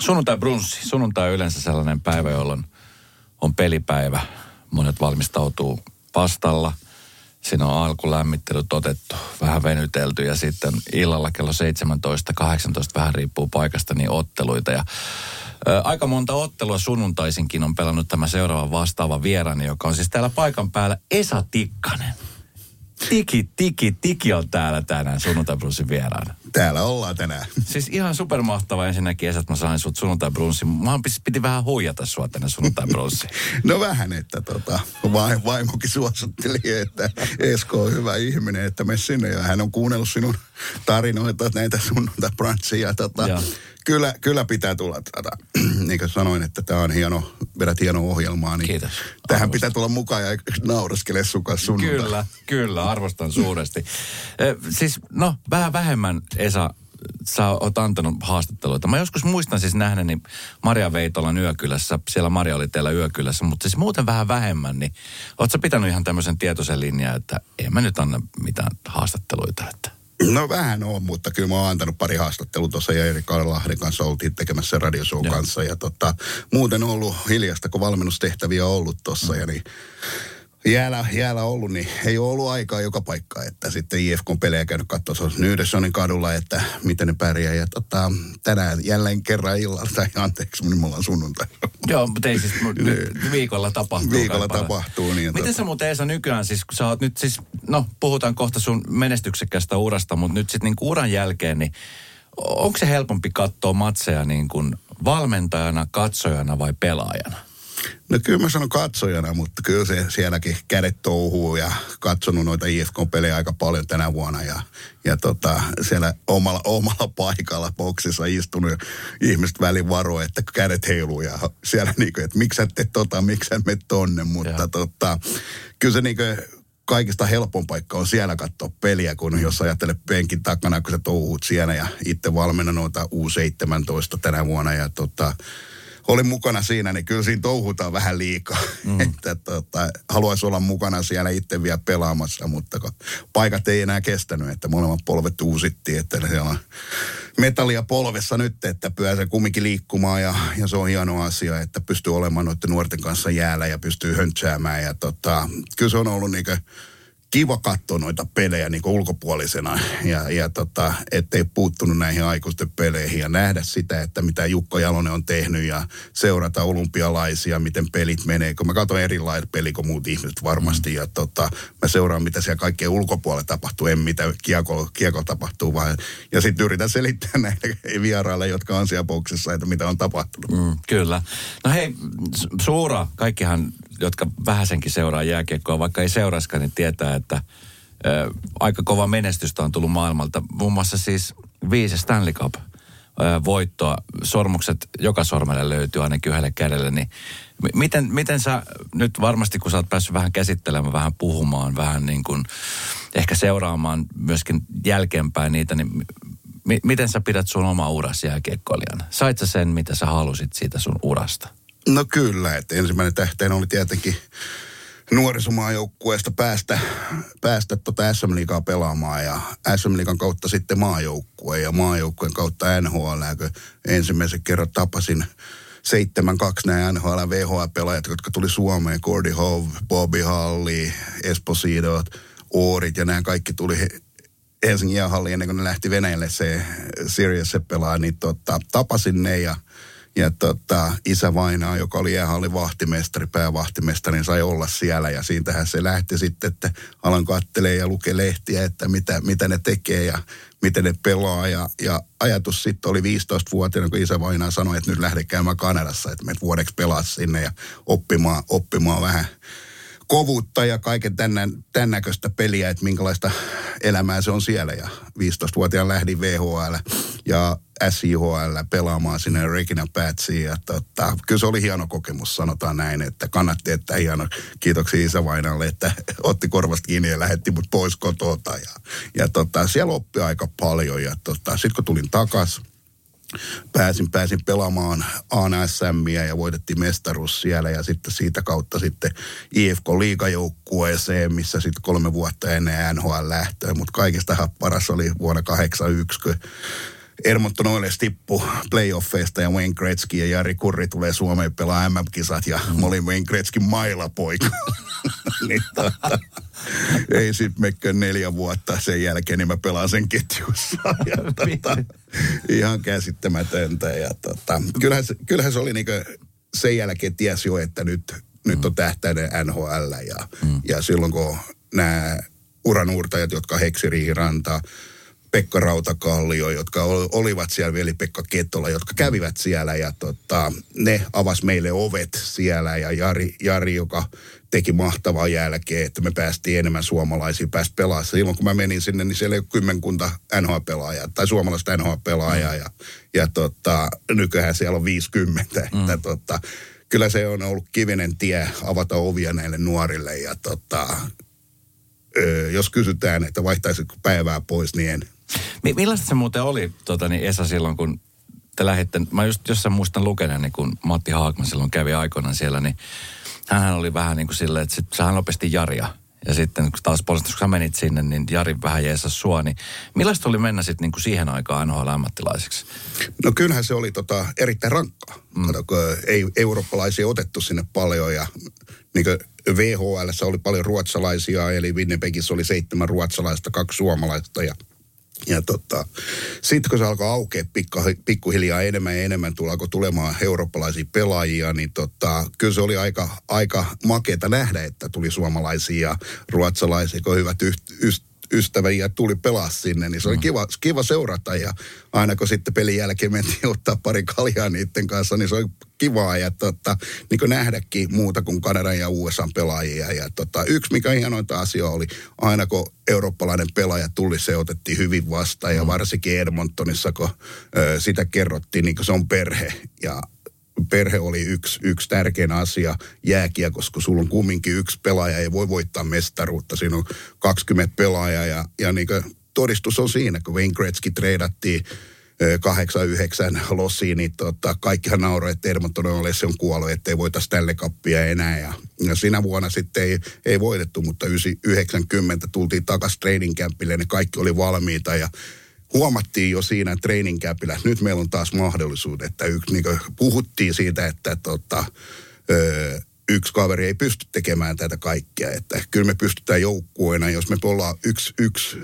Sunnuntai brunssi. Sunnuntai on yleensä sellainen päivä, jolloin on pelipäivä. Monet valmistautuu pastalla. Siinä on alkulämmittelyt otettu, vähän venytelty ja sitten illalla kello 17, 18, vähän riippuu paikasta, niin otteluita. Ja Ö, aika monta ottelua sunnuntaisinkin on pelannut tämä seuraava vastaava vierani, joka on siis täällä paikan päällä Esa Tikkanen. Tiki, tiki, tiki on täällä tänään sunnuntai vieraana. Täällä ollaan tänään. Siis ihan supermahtava ensinnäkin, että mä sain sut sunnuntai brunssin. Mä piti vähän huijata sua tänne sunnuntai no vähän, että tota, vaimokin suositteli, että Esko on hyvä ihminen, että me sinne. Ja hän on kuunnellut sinun tarinoita näitä sunnuntai brunssia. Tota, kyllä, kyllä pitää tulla. Tota, niin kuin sanoin, että tämä on hieno, vedät hieno ohjelmaa. Niin Kiitos. Tähän arvostan. pitää tulla mukaan ja nauraskele sun kanssa. Kyllä, kyllä, arvostan suuresti. Siis, no, vähän vähemmän, Esa, sä oot antanut haastatteluita. Mä joskus muistan siis nähneeni Maria Veitolan yökylässä. Siellä Maria oli teillä yökylässä, mutta siis muuten vähän vähemmän. Niin oot sä pitänyt ihan tämmöisen tietoisen linjan, että en mä nyt anna mitään haastatteluita, että No vähän on, mutta kyllä mä oon antanut pari haastattelua tuossa ja Eri Lahden kanssa oltiin tekemässä radioshow kanssa. Ja tota, muuten on ollut hiljasta, kun valmennustehtäviä on ollut tuossa mm. ja niin jäällä, jäällä ollut, niin ei ole ollut aikaa joka paikka. Että sitten IFK on pelejä käynyt katsoa Nyydessonin kadulla, että miten ne pärjää. Ja tota, tänään jälleen kerran illalla, tai anteeksi, niin mulla on sunnuntai. Joo, mutta ei siis niin. viikolla tapahtuu. Viikolla tapahtuu. Niin, miten tota... sä muuten Esa nykyään siis, kun sä oot nyt siis, no puhutaan kohta sun menestyksekkästä urasta, mutta nyt sitten niin uran jälkeen, niin onko se helpompi katsoa matseja niin kuin valmentajana, katsojana vai pelaajana? No kyllä mä sanon katsojana, mutta kyllä se sielläkin kädet touhuu ja katsonut noita IFK-pelejä aika paljon tänä vuonna ja, ja tota, siellä omalla, omalla paikalla boksissa istunut ihmiset välin varo, että kädet heiluu ja siellä niinku, että miksi sä teet tota, miksi sä menet tonne, mutta tota, kyllä se niinku, kaikista helpon paikka on siellä katsoa peliä, kun jos ajattelet penkin takana, kun sä touhut siellä ja itse valmennan noita U17 tänä vuonna ja tota, olin mukana siinä, niin kyllä siinä touhutaan vähän liikaa. Mm. että tota, haluaisi olla mukana siellä itse vielä pelaamassa, mutta paikat ei enää kestänyt, että molemmat polvet uusittiin, että siellä on metallia polvessa nyt, että pääsee kumminkin liikkumaan ja, ja se on hieno asia, että pystyy olemaan noiden nuorten kanssa jäällä ja pystyy höntsäämään ja tota, kyllä se on ollut niin kiva katsoa noita pelejä niin ulkopuolisena ja, ja tota, ettei puuttunut näihin aikuisten peleihin ja nähdä sitä, että mitä Jukka Jalonen on tehnyt ja seurata olympialaisia, miten pelit menee. Kun mä katson erilainen peli kuin muut ihmiset varmasti ja tota, mä seuraan, mitä siellä kaikkien ulkopuolella tapahtuu, en mitä kieko, kieko tapahtuu vaan. Ja sitten yritän selittää näille vieraille, jotka on siellä boksissa, että mitä on tapahtunut. Mm, kyllä. No hei, Suura, kaikkihan jotka vähäsenkin seuraa jääkiekkoa, vaikka ei seuraiskaan, niin tietää, että ö, aika kova menestystä on tullut maailmalta. Muun muassa siis viisi Stanley Cup voittoa. Sormukset joka sormelle löytyy ainakin yhdelle kädelle. Niin miten, miten sä nyt varmasti, kun sä oot päässyt vähän käsittelemään, vähän puhumaan, vähän niin kuin ehkä seuraamaan myöskin jälkeenpäin niitä, niin mi, miten sä pidät sun oma uras jääkiekkoilijana? Sait sä sen, mitä sä halusit siitä sun urasta? No kyllä, että ensimmäinen tähteen oli tietenkin nuorisomaajoukkueesta päästä, päästä tota SM Liigaa pelaamaan ja SM Liigan kautta sitten maajoukkue ja maajoukkueen kautta NHL, kun ensimmäisen kerran tapasin 7-2 nämä NHL VHL-pelaajat, jotka tuli Suomeen, Cordy Hove, Bobby Halli, Esposito, Oorit ja nämä kaikki tuli Helsingin jäähalliin ennen kuin ne lähti Venäjälle se Sirius se pelaa, niin tota, tapasin ne ja – ja tota, isä Vainaa, joka oli jäähallin vahtimestari, päävahtimestari, niin sai olla siellä. Ja siitähän se lähti sitten, että alan kattelee ja lukee lehtiä, että mitä, mitä ne tekee ja miten ne pelaa. Ja, ja ajatus sitten oli 15-vuotiaana, kun isä Vainaa sanoi, että nyt lähde käymään Kanadassa, että menet vuodeksi pelaa sinne ja oppimaan, oppimaan vähän kovuutta ja kaiken tämän, tämän näköistä peliä, että minkälaista elämää se on siellä. Ja 15-vuotiaan lähdin VHL ja SIHL pelaamaan sinne Regina Patsiin. Ja tota, kyllä se oli hieno kokemus, sanotaan näin, että kannatti, että hieno. Kiitoksia isävainalle, että otti korvasta kiinni ja lähetti mut pois kotota. Ja, ja tota, siellä oppi aika paljon. Ja tota, sitten kun tulin takaisin, pääsin, pääsin pelaamaan ANSMiä ja voitettiin mestaruus siellä ja sitten siitä kautta sitten IFK liigajoukkueeseen, missä sitten kolme vuotta ennen NHL lähtöä, mutta kaikista paras oli vuonna 81, kun Edmonton Oilers tippu playoffeista ja Wayne Gretzky ja Jari Kurri tulee Suomeen pelaa MM-kisat ja mm. mä olin Wayne Gretzkin mailapoika. niin tota, ei sit mekään neljä vuotta sen jälkeen, niin mä pelaan sen ketjussa. Ja, tota, ihan käsittämätöntä. Ja tota, kyllähän, se, kyllähän se oli niinku, sen jälkeen ties jo, että nyt, mm. nyt on tähtäinen NHL. Ja, mm. ja silloin kun nämä uranuurtajat, jotka heksi Riihirantaa, Pekka Rautakallio, jotka olivat siellä, veli Pekka Kettola, jotka kävivät siellä ja tota, ne avas meille ovet siellä ja Jari, Jari, joka teki mahtavaa jälkeen, että me päästiin enemmän suomalaisia päästä pelaamaan. Silloin kun mä menin sinne, niin siellä ei ole kymmenkunta NHL-pelaajaa tai suomalaista NHL-pelaajaa mm. ja, ja tota, nykyään siellä on 50. Mm. Että, tota, kyllä se on ollut kivinen tie avata ovia näille nuorille ja tota, jos kysytään, että vaihtaisitko päivää pois, niin en. Millaista se muuten oli, tota, niin Esa, silloin kun te lähditte, mä just jossain muistan lukeneeni, kun Matti Haakman silloin kävi aikoinaan siellä, niin hän oli vähän niin kuin silleen, että sit, sehän opetti Jaria. Ja sitten kun taas puolesta, kun sä menit sinne, niin Jari vähän jeesas sua, niin millaista oli mennä sitten niin siihen aikaan NHL ammattilaiseksi? No kyllähän se oli tota, erittäin rankkaa. Mm. Kato, ei eurooppalaisia otettu sinne paljon ja niin VHL oli paljon ruotsalaisia, eli Winnipegissä oli seitsemän ruotsalaista, kaksi suomalaista ja ja tota, sitten kun se alkoi aukea pikku, pikkuhiljaa enemmän ja enemmän, tullaanko tulemaan eurooppalaisia pelaajia, niin tota, kyllä se oli aika, aika makeeta nähdä, että tuli suomalaisia ja ruotsalaisia, kun hyvät yht, yst, ystäviä tuli pelaa sinne, niin se oli mm. kiva, kiva seurata ja aina kun sitten pelin jälkeen mentiin ottaa pari kaljaa niiden kanssa, niin se oli kivaa ja tota, niin kuin nähdäkin muuta kuin Kanadan ja USA pelaajia. Ja tota, yksi mikä hienointa asia oli, aina kun eurooppalainen pelaaja tuli, se otettiin hyvin vastaan ja mm. varsinkin Edmontonissa, kun ö, sitä kerrottiin, niin kuin se on perhe ja perhe oli yksi, yksi tärkein asia jääkiä, koska sulla on kumminkin yksi pelaaja, ei voi voittaa mestaruutta. Siinä on 20 pelaajaa ja, ja niin todistus on siinä, kun Wayne Gretzky treidattiin 8-9 lossiin, niin tota, kaikkihan nauroi, että Edmonton oli se on kuollut, ettei voita tälle kappia enää. Ja, ja siinä vuonna sitten ei, ei voitettu, mutta 90 tultiin takaisin training campille, ne kaikki oli valmiita ja huomattiin jo siinä training että nyt meillä on taas mahdollisuus, että yksi, niin puhuttiin siitä, että tota, ö, yksi kaveri ei pysty tekemään tätä kaikkea. Että kyllä me pystytään joukkueena, jos me ollaan yksi, yksi,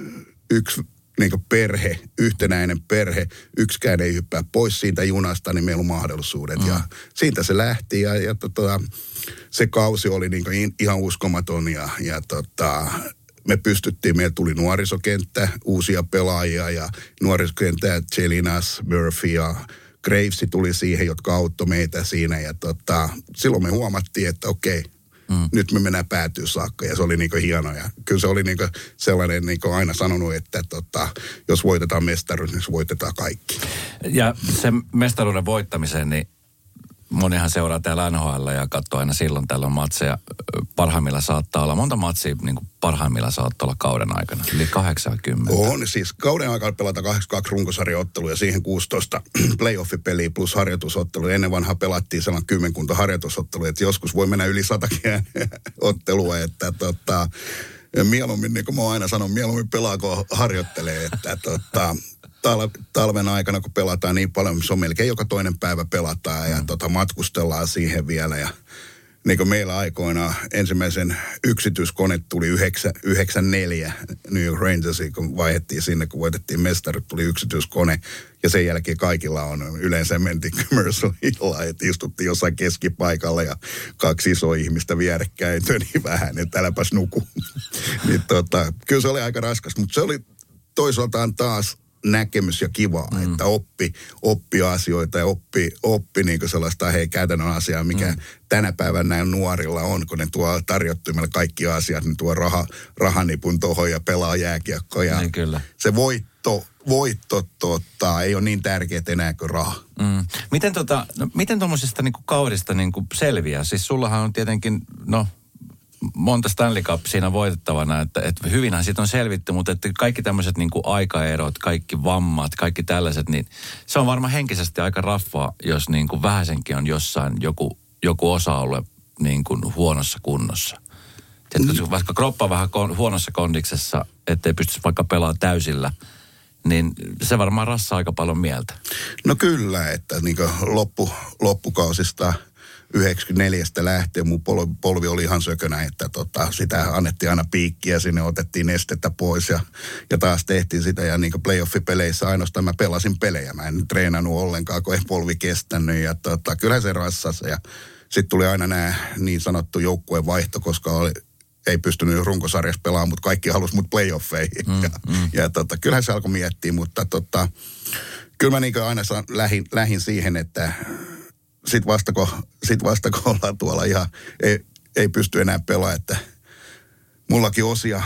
yksi niin perhe, yhtenäinen perhe, yksikään ei hyppää pois siitä junasta, niin meillä on mahdollisuudet. Mm. Ja siitä se lähti ja, ja tota, se kausi oli niin ihan uskomaton ja, ja tota, me pystyttiin, meillä tuli nuorisokenttä, uusia pelaajia ja nuorisokenttä Chelinas, Murphy ja Gravesi tuli siihen, jotka auttoi meitä siinä ja tota, silloin me huomattiin, että okei, Mm. Nyt me mennään päätyä saakka ja se oli niinku hieno. Ja kyllä se oli niinku sellainen, niin kuin aina sanonut, että tota, jos voitetaan mestaruus, niin se voitetaan kaikki. Ja sen mestaruuden voittamiseen, niin monihan seuraa täällä NHL ja katsoo aina silloin tällöin matseja. Parhaimmilla saattaa olla, monta matsia niin kuin parhaimmilla saattaa olla kauden aikana, yli 80. On, siis kauden aikana pelata 82 runkosarjaottelua ja siihen 16 playoff-peliä plus harjoitusottelu. Ennen vanha pelattiin sellainen kymmenkunta harjoitusottelua, että joskus voi mennä yli satakin ottelua, että tota, ja mieluummin, niin kuin mä aina sanon, mieluummin pelaako harjoittelee, että tota, tal- talven aikana, kun pelataan niin paljon, se on melkein joka toinen päivä pelataan ja mm. tota, matkustellaan siihen vielä. Ja niin kuin meillä aikoina ensimmäisen yksityiskone tuli 9, 94 New York Rangersiin, kun vaihdettiin sinne, kun voitettiin mestarit, tuli yksityiskone. Ja sen jälkeen kaikilla on yleensä mentiin commercial hilla, että istuttiin jossain keskipaikalla ja kaksi isoa ihmistä vierekkäin töni vähän, että äläpäs nuku. niin tota, kyllä se oli aika raskas, mutta se oli toisaaltaan taas näkemys ja kivaa, mm. että oppi, oppi asioita ja oppi, oppi niin sellaista hei käytännön asiaa, mikä mm. tänä päivänä näin nuorilla on, kun ne tuo tarjottimella kaikki asiat, ne tuo raha, rahanipun tuohon ja pelaa jääkiekkoja. Niin kyllä. Se voitto, voitto tota, ei ole niin tärkeää enää kuin raha. Mm. Miten, tota, no, miten tuommoisesta niinku kaudesta niinku selviää? Siis sullahan on tietenkin, no monta Stanley Cup siinä voitettavana, että, että hyvinhän siitä on selvitty, mutta että kaikki tämmöiset niin aikaerot, kaikki vammat, kaikki tällaiset, niin se on varmaan henkisesti aika raffaa, jos niin kuin vähäsenkin on jossain joku, joku osa-alue niin kuin huonossa kunnossa. Tiedätkö, mm. vaikka kroppa vähän kon, huonossa kondiksessa, ettei pystyisi vaikka pelaamaan täysillä, niin se varmaan rassaa aika paljon mieltä. No kyllä, että niin loppu, loppukausista 94 lähtien mun polvi, polvi oli ihan sökönä, että tota, sitä annettiin aina piikkiä, sinne otettiin nestettä pois ja, ja taas tehtiin sitä. Ja niin playoffi-peleissä ainoastaan mä pelasin pelejä. Mä en treenannut ollenkaan, kun ei polvi kestänyt. Ja tota, kyllä se rassasi ja sitten tuli aina nämä niin sanottu joukkueen vaihto, koska oli, ei pystynyt runkosarjassa pelaamaan, mutta kaikki halusi mut playoffeihin. Mm, ja, mm. ja tota, kyllähän se alkoi miettiä, mutta tota, kyllä mä niin aina lähin, lähin siihen, että sit vasta kun, sit vasta kun ollaan tuolla ihan, ei, ei pysty enää pelaamaan, että mullakin osia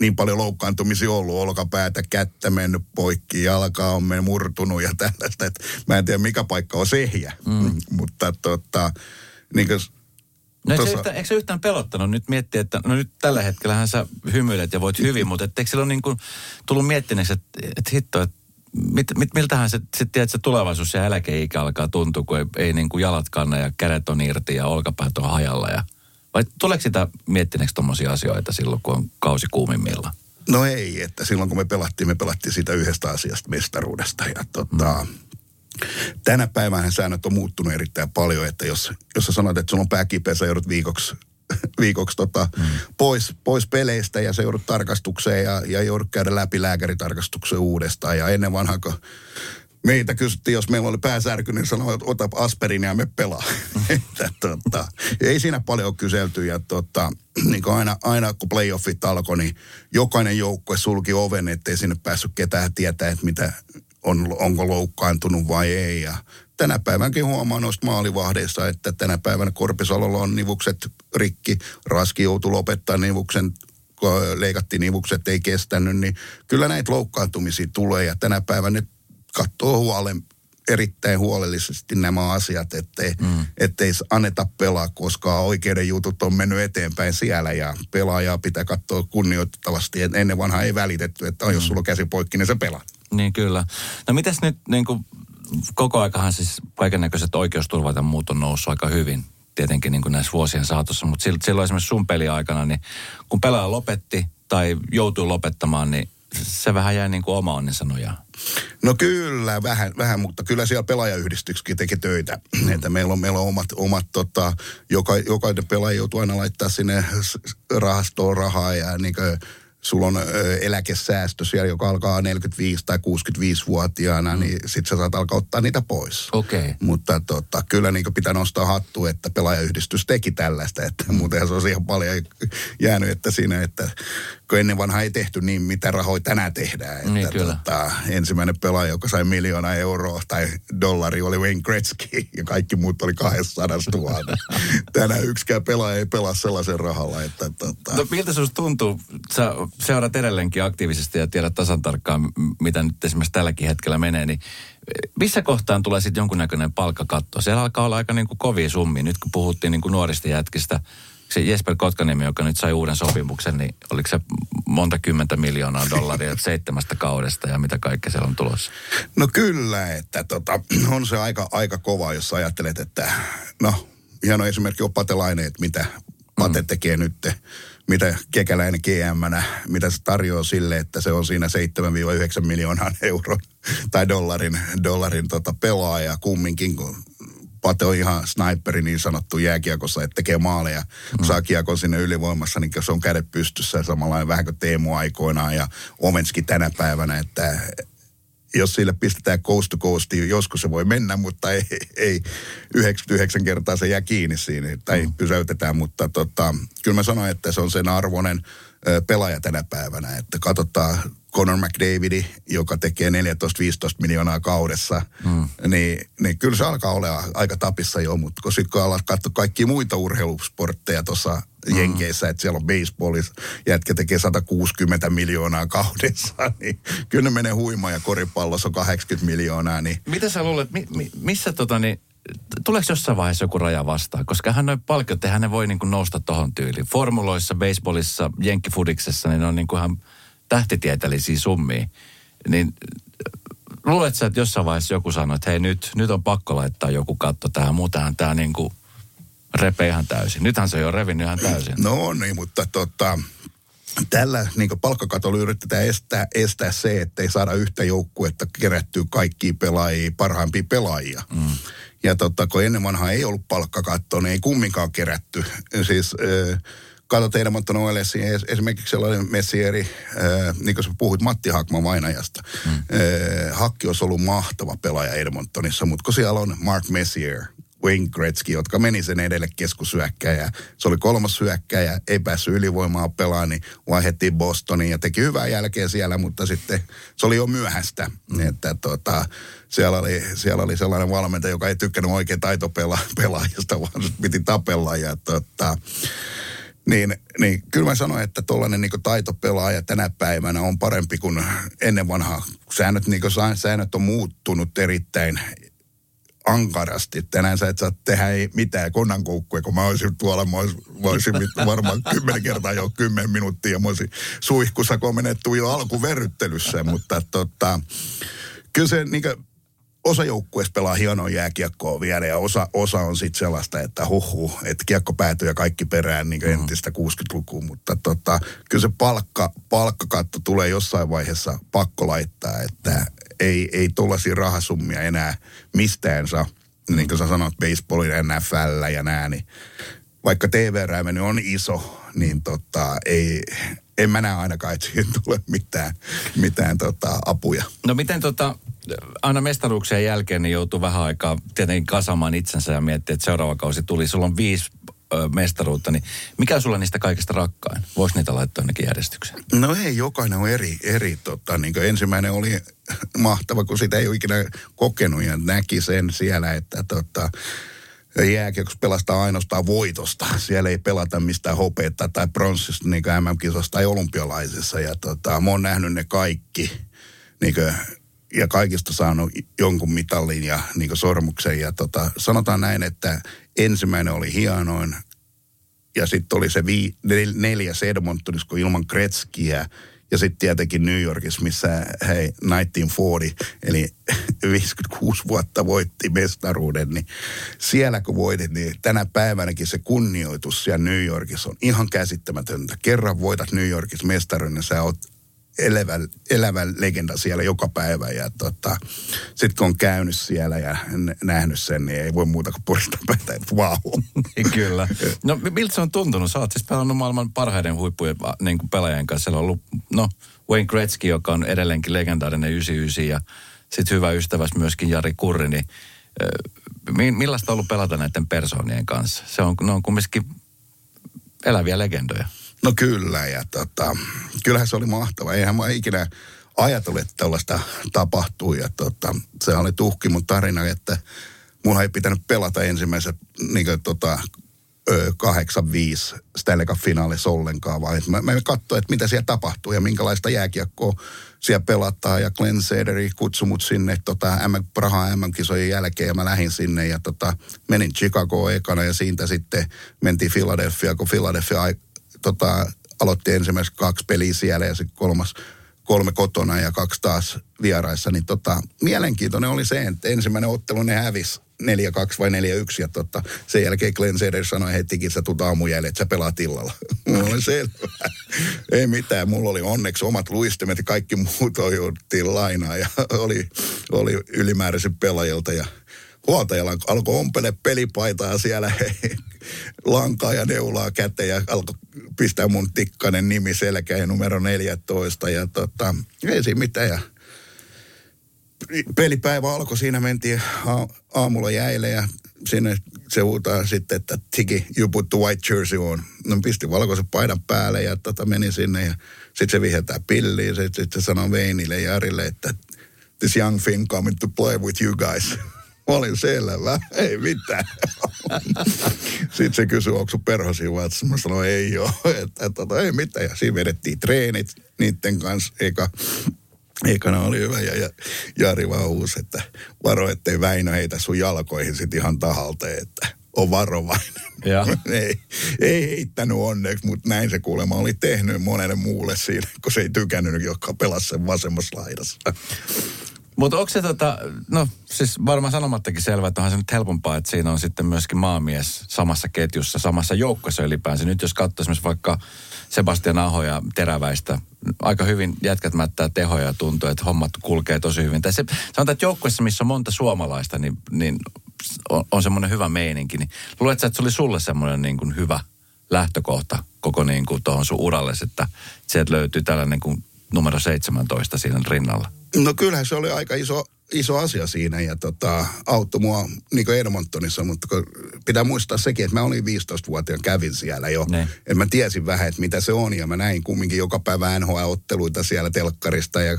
niin paljon loukkaantumisia ollut, olkapäätä, kättä mennyt poikki, jalka on mennyt murtunut ja tällaista, että mä en tiedä mikä paikka on sehjä, mm. mutta tota, niin kuin No eikö, se yhtään, eikö se yhtään pelottanut? Nyt miettiä, että no nyt tällä hetkellähän sä hymyilet ja voit hyvin, mutta etteikö sillä ole niin kuin tullut miettineeksi, että, että hitto, että mit, mit, miltähän se sitten tiedät, se tulevaisuus ja eläkeikä alkaa tuntua, kun ei, ei niin kuin jalat kanna ja kädet on irti ja olkapäät on hajalla ja vai tuleeko sitä miettineeksi tuommoisia asioita silloin, kun on kausi kuumimmilla? No ei, että silloin kun me pelattiin, me pelattiin siitä yhdestä asiasta mestaruudesta ja tota, mm tänä päivänä säännöt on muuttunut erittäin paljon, että jos, jos sä sanot, että sulla on pää kipeä, sä joudut viikoksi, viikoksi tota, mm. pois, pois peleistä ja se joudut tarkastukseen ja, ja joudut käydä läpi lääkäritarkastuksen uudestaan. Ja ennen vanhaa, kun meitä kysyttiin, jos meillä oli pääsärky, niin sanoi, että ota aspirin ja me pelaa. että, tota, ei siinä paljon ole kyselty. Ja tota, niin aina, aina kun playoffit alkoi, niin jokainen joukkue sulki oven, ettei sinne päässyt ketään tietää, että mitä, on, onko loukkaantunut vai ei. Ja tänä päivänkin huomaa noista maalivahdeista, että tänä päivänä Korpisalolla on nivukset rikki. Raski joutui lopettaa nivuksen, leikattiin nivukset, ei kestänyt, niin kyllä näitä loukkaantumisia tulee. Ja tänä päivänä nyt katsoo huolen, erittäin huolellisesti nämä asiat, ettei, mm. ettei anneta pelaa, koska oikeuden jutut on mennyt eteenpäin siellä ja pelaajaa pitää katsoa kunnioittavasti. Ennen vanhaa ei välitetty, että mm. jos sulla on käsi poikki, niin se pelaa. Niin kyllä. No mites nyt niin kuin, koko aikahan siis kaiken näköiset oikeusturvat ja muut on noussut aika hyvin tietenkin niin kuin näissä vuosien saatossa, mutta silloin esimerkiksi sun peliaikana, niin kun pelaaja lopetti tai joutuu lopettamaan, niin se vähän jäi niin kuin oma onnensa nojaa. No kyllä, vähän, vähän, mutta kyllä siellä pelaajayhdistyksikin teki töitä. Mm. Että meillä on, meillä on omat, omat tota, joka, jokainen pelaaja joutuu aina laittaa sinne rahastoon rahaa ja niin kuin, sulla on eläkesäästö siellä, joka alkaa 45 tai 65-vuotiaana, mm. niin sit sä saat alkaa ottaa niitä pois. Okay. Mutta tota, kyllä niin pitää nostaa hattu, että pelaajayhdistys teki tällaista, että mm. muuten se on ihan paljon jäänyt, että siinä, että kun ennen vanha ei tehty niin, mitä rahoja tänään tehdään. Että niin, kyllä. Tota, ensimmäinen pelaaja, joka sai miljoona euroa tai dollari, oli Wayne Gretzky ja kaikki muut oli 200 000. Tänään yksikään pelaaja ei pelaa sellaisen rahalla. Että, tota... No miltä sinusta tuntuu? Sä seuraat edelleenkin aktiivisesti ja tiedät tasan tarkkaan, mitä nyt esimerkiksi tälläkin hetkellä menee, niin missä kohtaan tulee sitten jonkunnäköinen palkkakatto? Siellä alkaa olla aika niin kuin kovia summia. Nyt kun puhuttiin niin kuin nuorista jätkistä, se Jesper Kotkaniemi, joka nyt sai uuden sopimuksen, niin oliko se monta kymmentä miljoonaa dollaria seitsemästä kaudesta ja mitä kaikkea siellä on tulossa? No kyllä, että tota, on se aika, aika kova, jos ajattelet, että no, hieno esimerkki on Patelainen, että mitä Pate mm. tekee nyt mitä kekäläinen gm mitä se tarjoaa sille, että se on siinä 7-9 miljoonaa euron tai dollarin, dollarin tota pelaaja kumminkin, kun Pate on ihan sniperi niin sanottu jääkiekossa, että tekee maaleja, mm. saa kiekon sinne ylivoimassa, niin se on kädet pystyssä samalla vähän kuin Teemu aikoinaan ja Omenski tänä päivänä, että jos sille pistetään coast to coast, niin joskus se voi mennä, mutta ei, ei 99 kertaa se jää kiinni siinä tai mm. pysäytetään, mutta tota, kyllä mä sanoin, että se on sen arvoinen pelaaja tänä päivänä, että katsotaan Conor McDavidi, joka tekee 14-15 miljoonaa kaudessa, mm. niin, niin kyllä se alkaa olla aika tapissa jo, mutta kun sitten kun alat katsoa kaikki muita urheilusportteja tuossa mm. Jenkeissä, että siellä on baseballissa, jätkä tekee 160 miljoonaa kaudessa, niin kyllä ne menee huima ja koripallossa on 80 miljoonaa. Niin... Mitä sä luulet, mi, mi, missä tota niin, tuleeko jossain vaiheessa joku raja vastaan? Koska hän noin palkiot, eihän ne voi niin kuin nousta tohon tyyliin. Formuloissa, baseballissa, jenkkifudiksessa, niin ne on niin kuin ihan tähtitieteellisiä summia. Niin luuletko sä, että jossain vaiheessa joku sanoo, että hei nyt, nyt on pakko laittaa joku katto tähän, muutenhan tämä niin kuin repee ihan täysin. Nythän se on jo revinnyt ihan täysin. No niin, mutta tota, tällä niin palkkakatolla yritetään estää, estää se, että ei saada yhtä joukkuetta kerättyä kaikkia pelaajia, parhaimpia pelaajia. Mm. Ja totta, kun ennen vanhaa ei ollut palkkakattoa, niin ei kumminkaan kerätty. Siis äh, katsot Edmonton Oilersin esimerkiksi sellainen messieri, äh, niin kuin sä puhuit Matti Hakman vainajasta. Mm. Äh, Hakki olisi ollut mahtava pelaaja Edmontonissa, mutta kun siellä on Mark Messier, Wayne Gretzky, jotka meni sen edelle keskusyökkäjä. Se oli kolmas syökkäjä, ei päässyt ylivoimaa pelaamaan, niin vaihdettiin Bostoniin ja teki hyvää jälkeä siellä, mutta sitten se oli jo myöhäistä. Mm. Että tota, siellä, oli, siellä oli sellainen valmentaja, joka ei tykkännyt oikein taitopelaajista, vaan piti tapella. Ja tota, niin, niin kyllä mä sanoin, että tuollainen niin taitopelaaja tänä päivänä on parempi kuin ennen vanhaa. Säännöt, niin säännöt on muuttunut erittäin ankarasti. Tänään sä et saa tehdä ei mitään konnankoukkuja, kun mä olisin tuolla, mä olisin, mä olisin varmaan kymmenen kertaa jo kymmenen minuuttia. Mä olisin suihkussa komennettu jo alkuverryttelyssä, mutta tota, kyllä se niin kuin, osa joukkueesta pelaa hienoa jääkiekkoa vielä ja osa, osa on sitten sellaista, että huhu, että kiekko päätyy ja kaikki perään niin mm. entistä 60-lukuun, mutta tota, kyllä se palkka, palkkakatto tulee jossain vaiheessa pakko laittaa, että ei, ei tuollaisia rahasummia enää mistään saa, niin kuin sä sanoit, baseballin NFL ja nää, niin vaikka TV-räämeni on iso, niin tota, ei, en mä näe ainakaan, että siihen tule mitään, mitään tota, apuja. No miten tota, aina mestaruuksien jälkeen niin joutuu vähän aikaa tietenkin kasamaan itsensä ja miettiä, että seuraava kausi tuli. Sulla on viisi mestaruutta, niin mikä sulla niistä kaikista rakkain? Voisi niitä laittaa ainakin järjestykseen? No ei, jokainen on eri. eri tota, niin ensimmäinen oli mahtava, kun sitä ei ole ikinä kokenut ja näki sen siellä, että tota, jääkiekossa pelastaa ainoastaan voitosta. Siellä ei pelata mistään hopeetta tai pronssista niin MM-kisosta tai olympialaisissa. Ja tota, mä oon nähnyt ne kaikki niin kuin, ja kaikista saanut jonkun mitallin ja niin sormuksen. Ja tota, sanotaan näin, että ensimmäinen oli hienoin ja sitten oli se vii, nel, neljäs Edmontonissa, kun ilman Kretskiä ja sitten tietenkin New Yorkissa, missä hei, 1940, eli 56 vuotta voitti mestaruuden, niin siellä kun voitit, niin tänä päivänäkin se kunnioitus siellä New Yorkissa on ihan käsittämätöntä. Kerran voitat New Yorkissa mestaruuden, niin sä oot elävä, elävä legenda siellä joka päivä. Ja tota, sitten kun on käynyt siellä ja nähnyt sen, niin ei voi muuta kuin puristaa päätä, että vau. Niin, kyllä. No miltä se on tuntunut? Sä oot siis pelannut maailman parhaiden huippujen niin kuin pelaajien kanssa. Siellä on ollut, no, Wayne Gretzky, joka on edelleenkin legendaarinen 99 ja sitten hyvä ystäväs myöskin Jari Kurri, niin millaista on ollut pelata näiden persoonien kanssa? Se on, ne on kumminkin eläviä legendoja. No kyllä, ja tota, kyllähän se oli mahtava. Eihän mä ikinä ajatellut, että tällaista tapahtuu. Ja tota, se oli tuhki mun tarina, että mulla ei pitänyt pelata ensimmäisen niin kuin, tota, 8-5 Stanley Cup-finaalissa ollenkaan, vaan mä, mä katsoin, että mitä siellä tapahtuu ja minkälaista jääkiekkoa siellä pelataan. Ja Glenn Sederi kutsui mut sinne tota, M, Praha MM-kisojen jälkeen ja mä lähdin sinne ja tota, menin Chicagoon ekana ja siitä sitten mentiin Philadelphia, kun Philadelphia tota, aloitti ensimmäiset kaksi peliä siellä ja sitten kolmas kolme kotona ja kaksi taas vieraissa, niin tota, mielenkiintoinen oli se, että ensimmäinen ottelu ne hävisi 4-2 vai 4-1 ja tota, sen jälkeen Glenn Seder sanoi hetikin, sä tuut aamujälle, että sä pelaat illalla. Mulla oli selvä. Ei mitään, mulla oli onneksi omat luistimet ja kaikki muut ojuttiin lainaa ja oli, oli ylimääräisen pelaajilta ja huoltajalla alkoi ompele pelipaitaa siellä lankaa ja neulaa käteen ja alkoi pistää mun tikkanen nimi selkään numero 14 ja tota, ei siinä mitään ja pelipäivä alkoi, siinä mentiin aamulla jäille ja sinne se huutaa sitten, että Tiki, you put the white jersey on. No pisti valkoisen paidan päälle ja tota, meni sinne ja sitten se vihetää pilliin. Sitten sit se sanoo Veinille ja Jarille, että this young Finn coming to play with you guys. Olin selvä, ei mitään. Sitten se kysyi, onko sun perhosi vai? Mä sanoin, ei ole, että, tota, ei mitään. Ja siinä vedettiin treenit niiden kanssa, eikä Ekana oli hyvä ja, ja Jari vaan uusi, että varo, ettei Väinö heitä sun jalkoihin sit ihan tahalta, että on varovainen. Ja. ei, ei heittänyt onneksi, mutta näin se kuulemma oli tehnyt monelle muulle siinä, kun se ei tykännyt, joka pelasi sen vasemmassa laidassa. Mutta onko se tota, no siis varmaan sanomattakin selvä, että onhan se nyt helpompaa, että siinä on sitten myöskin maamies samassa ketjussa, samassa joukkossa ylipäänsä. Nyt jos katsoo esimerkiksi vaikka Sebastian Aho ja Teräväistä, aika hyvin jätkät mättää tehoja ja tuntuu, että hommat kulkee tosi hyvin. Tai se, sanotaan, että joukkueessa, missä on monta suomalaista, niin, niin on, on semmoinen hyvä meininki. Niin luuletko, että se oli sulle semmoinen niin kuin hyvä lähtökohta koko niin kuin tuohon sun uralle, että sieltä löytyy tällainen kuin numero 17 siinä rinnalla? No kyllähän se oli aika iso, iso asia siinä ja tota, auttoi mua niin kuin Edmontonissa, mutta pitää muistaa sekin, että mä olin 15-vuotiaan, kävin siellä jo. Ne. Että mä tiesin vähän, että mitä se on ja mä näin kumminkin joka päivä NHL-otteluita siellä telkkarista ja,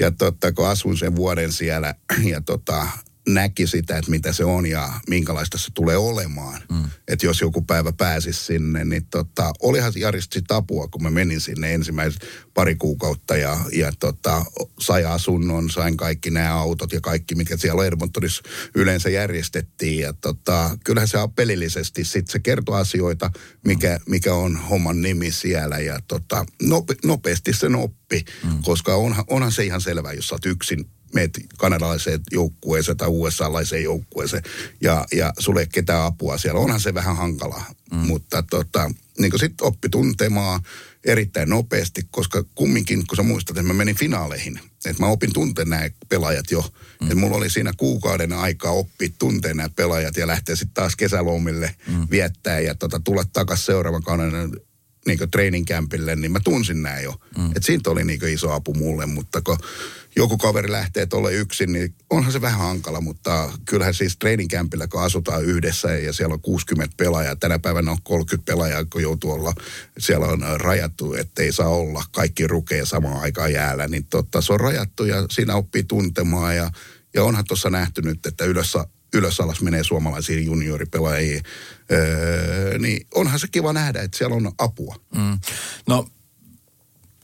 ja tota, kun asuin sen vuoden siellä ja tota, näki sitä, että mitä se on ja minkälaista se tulee olemaan. Mm. Että jos joku päivä pääsisi sinne, niin tota, olihan Jaristi tapua, kun mä menin sinne ensimmäiset pari kuukautta ja, ja tota, sai asunnon, sain kaikki nämä autot ja kaikki, mitkä siellä Edmontonissa yleensä järjestettiin. Ja tota, kyllähän se on pelillisesti, sitten se kertoo asioita, mikä, mikä on homman nimi siellä ja tota, nope, nopeasti sen oppi, mm. koska onhan, onhan se ihan selvä, jos sä oot yksin meet kanadalaiseen joukkueeseen tai USA-laiseen joukkueeseen ja, ja sulle ei ketään apua siellä. Onhan se vähän hankalaa, mm. mutta tota, niin sitten oppi tuntemaan erittäin nopeasti, koska kumminkin, kun sä muistat, että mä menin finaaleihin, että mä opin tunteen nämä pelaajat jo. Mm. Että mulla oli siinä kuukauden aikaa oppia tunteen nämä pelaajat ja lähteä sitten taas kesälomille mm. viettää ja tota, tulla takaisin seuraavan kauden niin training campille, niin mä tunsin nämä jo. Mm. Että siitä oli niin iso apu mulle, mutta kun joku kaveri lähtee tuolle yksin, niin onhan se vähän hankala, mutta kyllähän siis training campillä, kun asutaan yhdessä ja siellä on 60 pelaajaa, tänä päivänä on 30 pelaajaa, kun joutuu olla, siellä on rajattu, ettei saa olla kaikki rukeja samaan aikaan jäällä, niin totta, se on rajattu ja siinä oppii tuntemaan ja, ja onhan tuossa nähty nyt, että ylös, ylös alas menee suomalaisiin junioripelaajiin, öö, niin onhan se kiva nähdä, että siellä on apua. Mm. No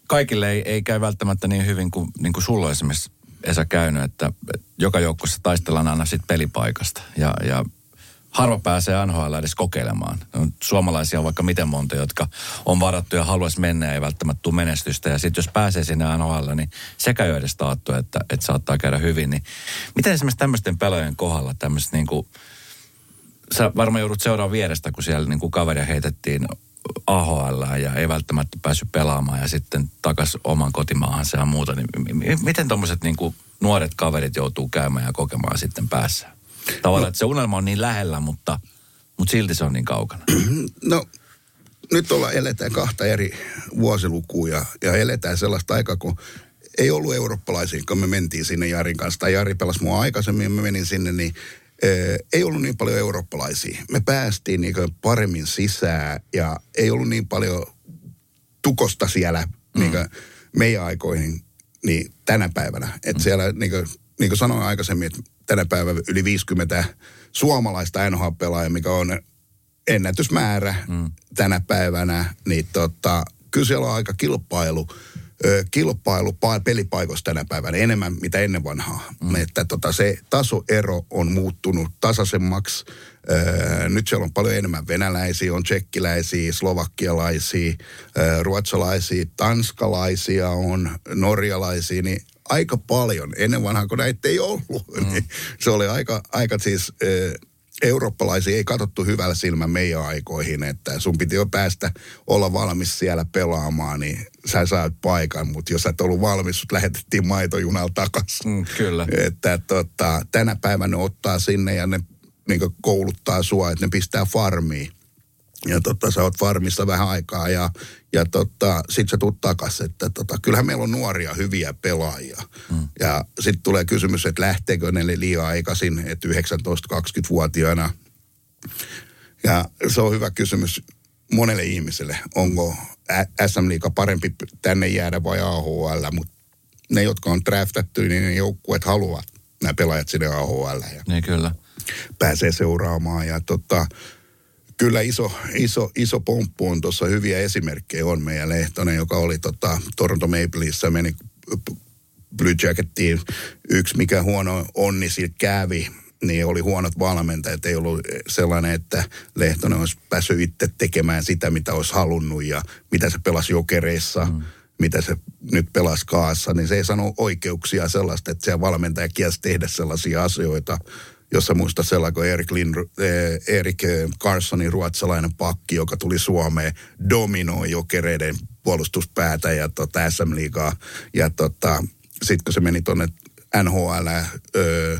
kaikille ei, ei käy välttämättä niin hyvin kuin, niin kuin sulla esimerkiksi Esa käynyt, että, joka joukkueessa taistellaan aina sit pelipaikasta. Ja, ja harva pääsee NHL edes kokeilemaan. On suomalaisia on vaikka miten monta, jotka on varattu ja haluaisi mennä ja ei välttämättä tule menestystä. Ja sitten jos pääsee sinne NHL, niin sekä jo edes taattu, että, että saattaa käydä hyvin. Niin miten esimerkiksi tämmöisten pelojen kohdalla tämmöiset niin kuin, sä varmaan joudut seuraamaan vierestä, kun siellä niin kuin kaveria heitettiin AHL ja ei välttämättä päässyt pelaamaan ja sitten takaisin oman kotimaahansa ja muuta. Niin miten tuommoiset niin nuoret kaverit joutuu käymään ja kokemaan sitten päässä? Tavallaan, no, että se unelma on niin lähellä, mutta, mutta silti se on niin kaukana. No nyt ollaan, eletään kahta eri vuosilukua ja, ja eletään sellaista aikaa, kun ei ollut eurooppalaisia, kun me mentiin sinne Jarin kanssa. Tai Jari pelasi mua aikaisemmin ja mä menin sinne, niin ei ollut niin paljon eurooppalaisia. Me päästiin niin paremmin sisään ja ei ollut niin paljon tukosta siellä mm. niin meidän aikoihin niin tänä päivänä. Että mm. siellä, niin niin kuin sanoin aikaisemmin, että tänä päivänä yli 50 suomalaista NHL-pelaajaa, mikä on ennätysmäärä mm. tänä päivänä, niin tota, kyllä siellä on aika kilpailu kilpailu pelipaikoissa tänä päivänä enemmän mitä ennen vanhaa. Mm. Että tota, se tasoero on muuttunut tasaisemmaksi. Nyt siellä on paljon enemmän venäläisiä, on tsekkiläisiä, slovakkialaisia, ruotsalaisia, tanskalaisia on, norjalaisia, niin aika paljon. Ennen vanhaa, kun näitä ei ollut, mm. niin se oli aika, aika siis... Öö, eurooppalaisia ei katsottu hyvällä silmän meidän aikoihin, että sun piti jo päästä olla valmis siellä pelaamaan, niin sä saat paikan, mutta jos et ollut valmis, sut lähetettiin maitojunalla takaisin. Mm, kyllä. Että tota, tänä päivänä ne ottaa sinne ja ne niin kouluttaa sua, että ne pistää farmiin. Ja tota, sä oot farmissa vähän aikaa ja, ja tota, sit sä tuut takas, että tota, kyllähän meillä on nuoria hyviä pelaajia. Mm. Ja sitten tulee kysymys, että lähteekö ne liian aikaisin, että 19-20-vuotiaana. Ja se on hyvä kysymys monelle ihmiselle. Onko SM Liiga parempi tänne jäädä vai AHL, mutta ne, jotka on draftattu, niin ne joukkueet haluavat nämä pelaajat sinne AHL. Ja niin kyllä. Pääsee seuraamaan ja tota, kyllä iso, iso, iso pomppu on tuossa hyviä esimerkkejä on meidän Lehtonen, joka oli tota, Toronto Maple Leafsissä, meni Blue Jackettiin. Yksi, mikä huono onni sillä kävi, niin oli huonot valmentajat. Ei ollut sellainen, että Lehtonen olisi päässyt itse tekemään sitä, mitä olisi halunnut ja mitä se pelasi jokereissa. Mm. mitä se nyt pelasi kaassa, niin se ei sano oikeuksia sellaista, että se valmentaja kiesi tehdä sellaisia asioita, jossa muista sellainen kuin Erik, Lind, eh, Erik Carsonin ruotsalainen pakki, joka tuli Suomeen, dominoi jokereiden puolustuspäätä ja tota, SM-liigaa. Ja tota, sitten kun se meni tuonne NHL, öö,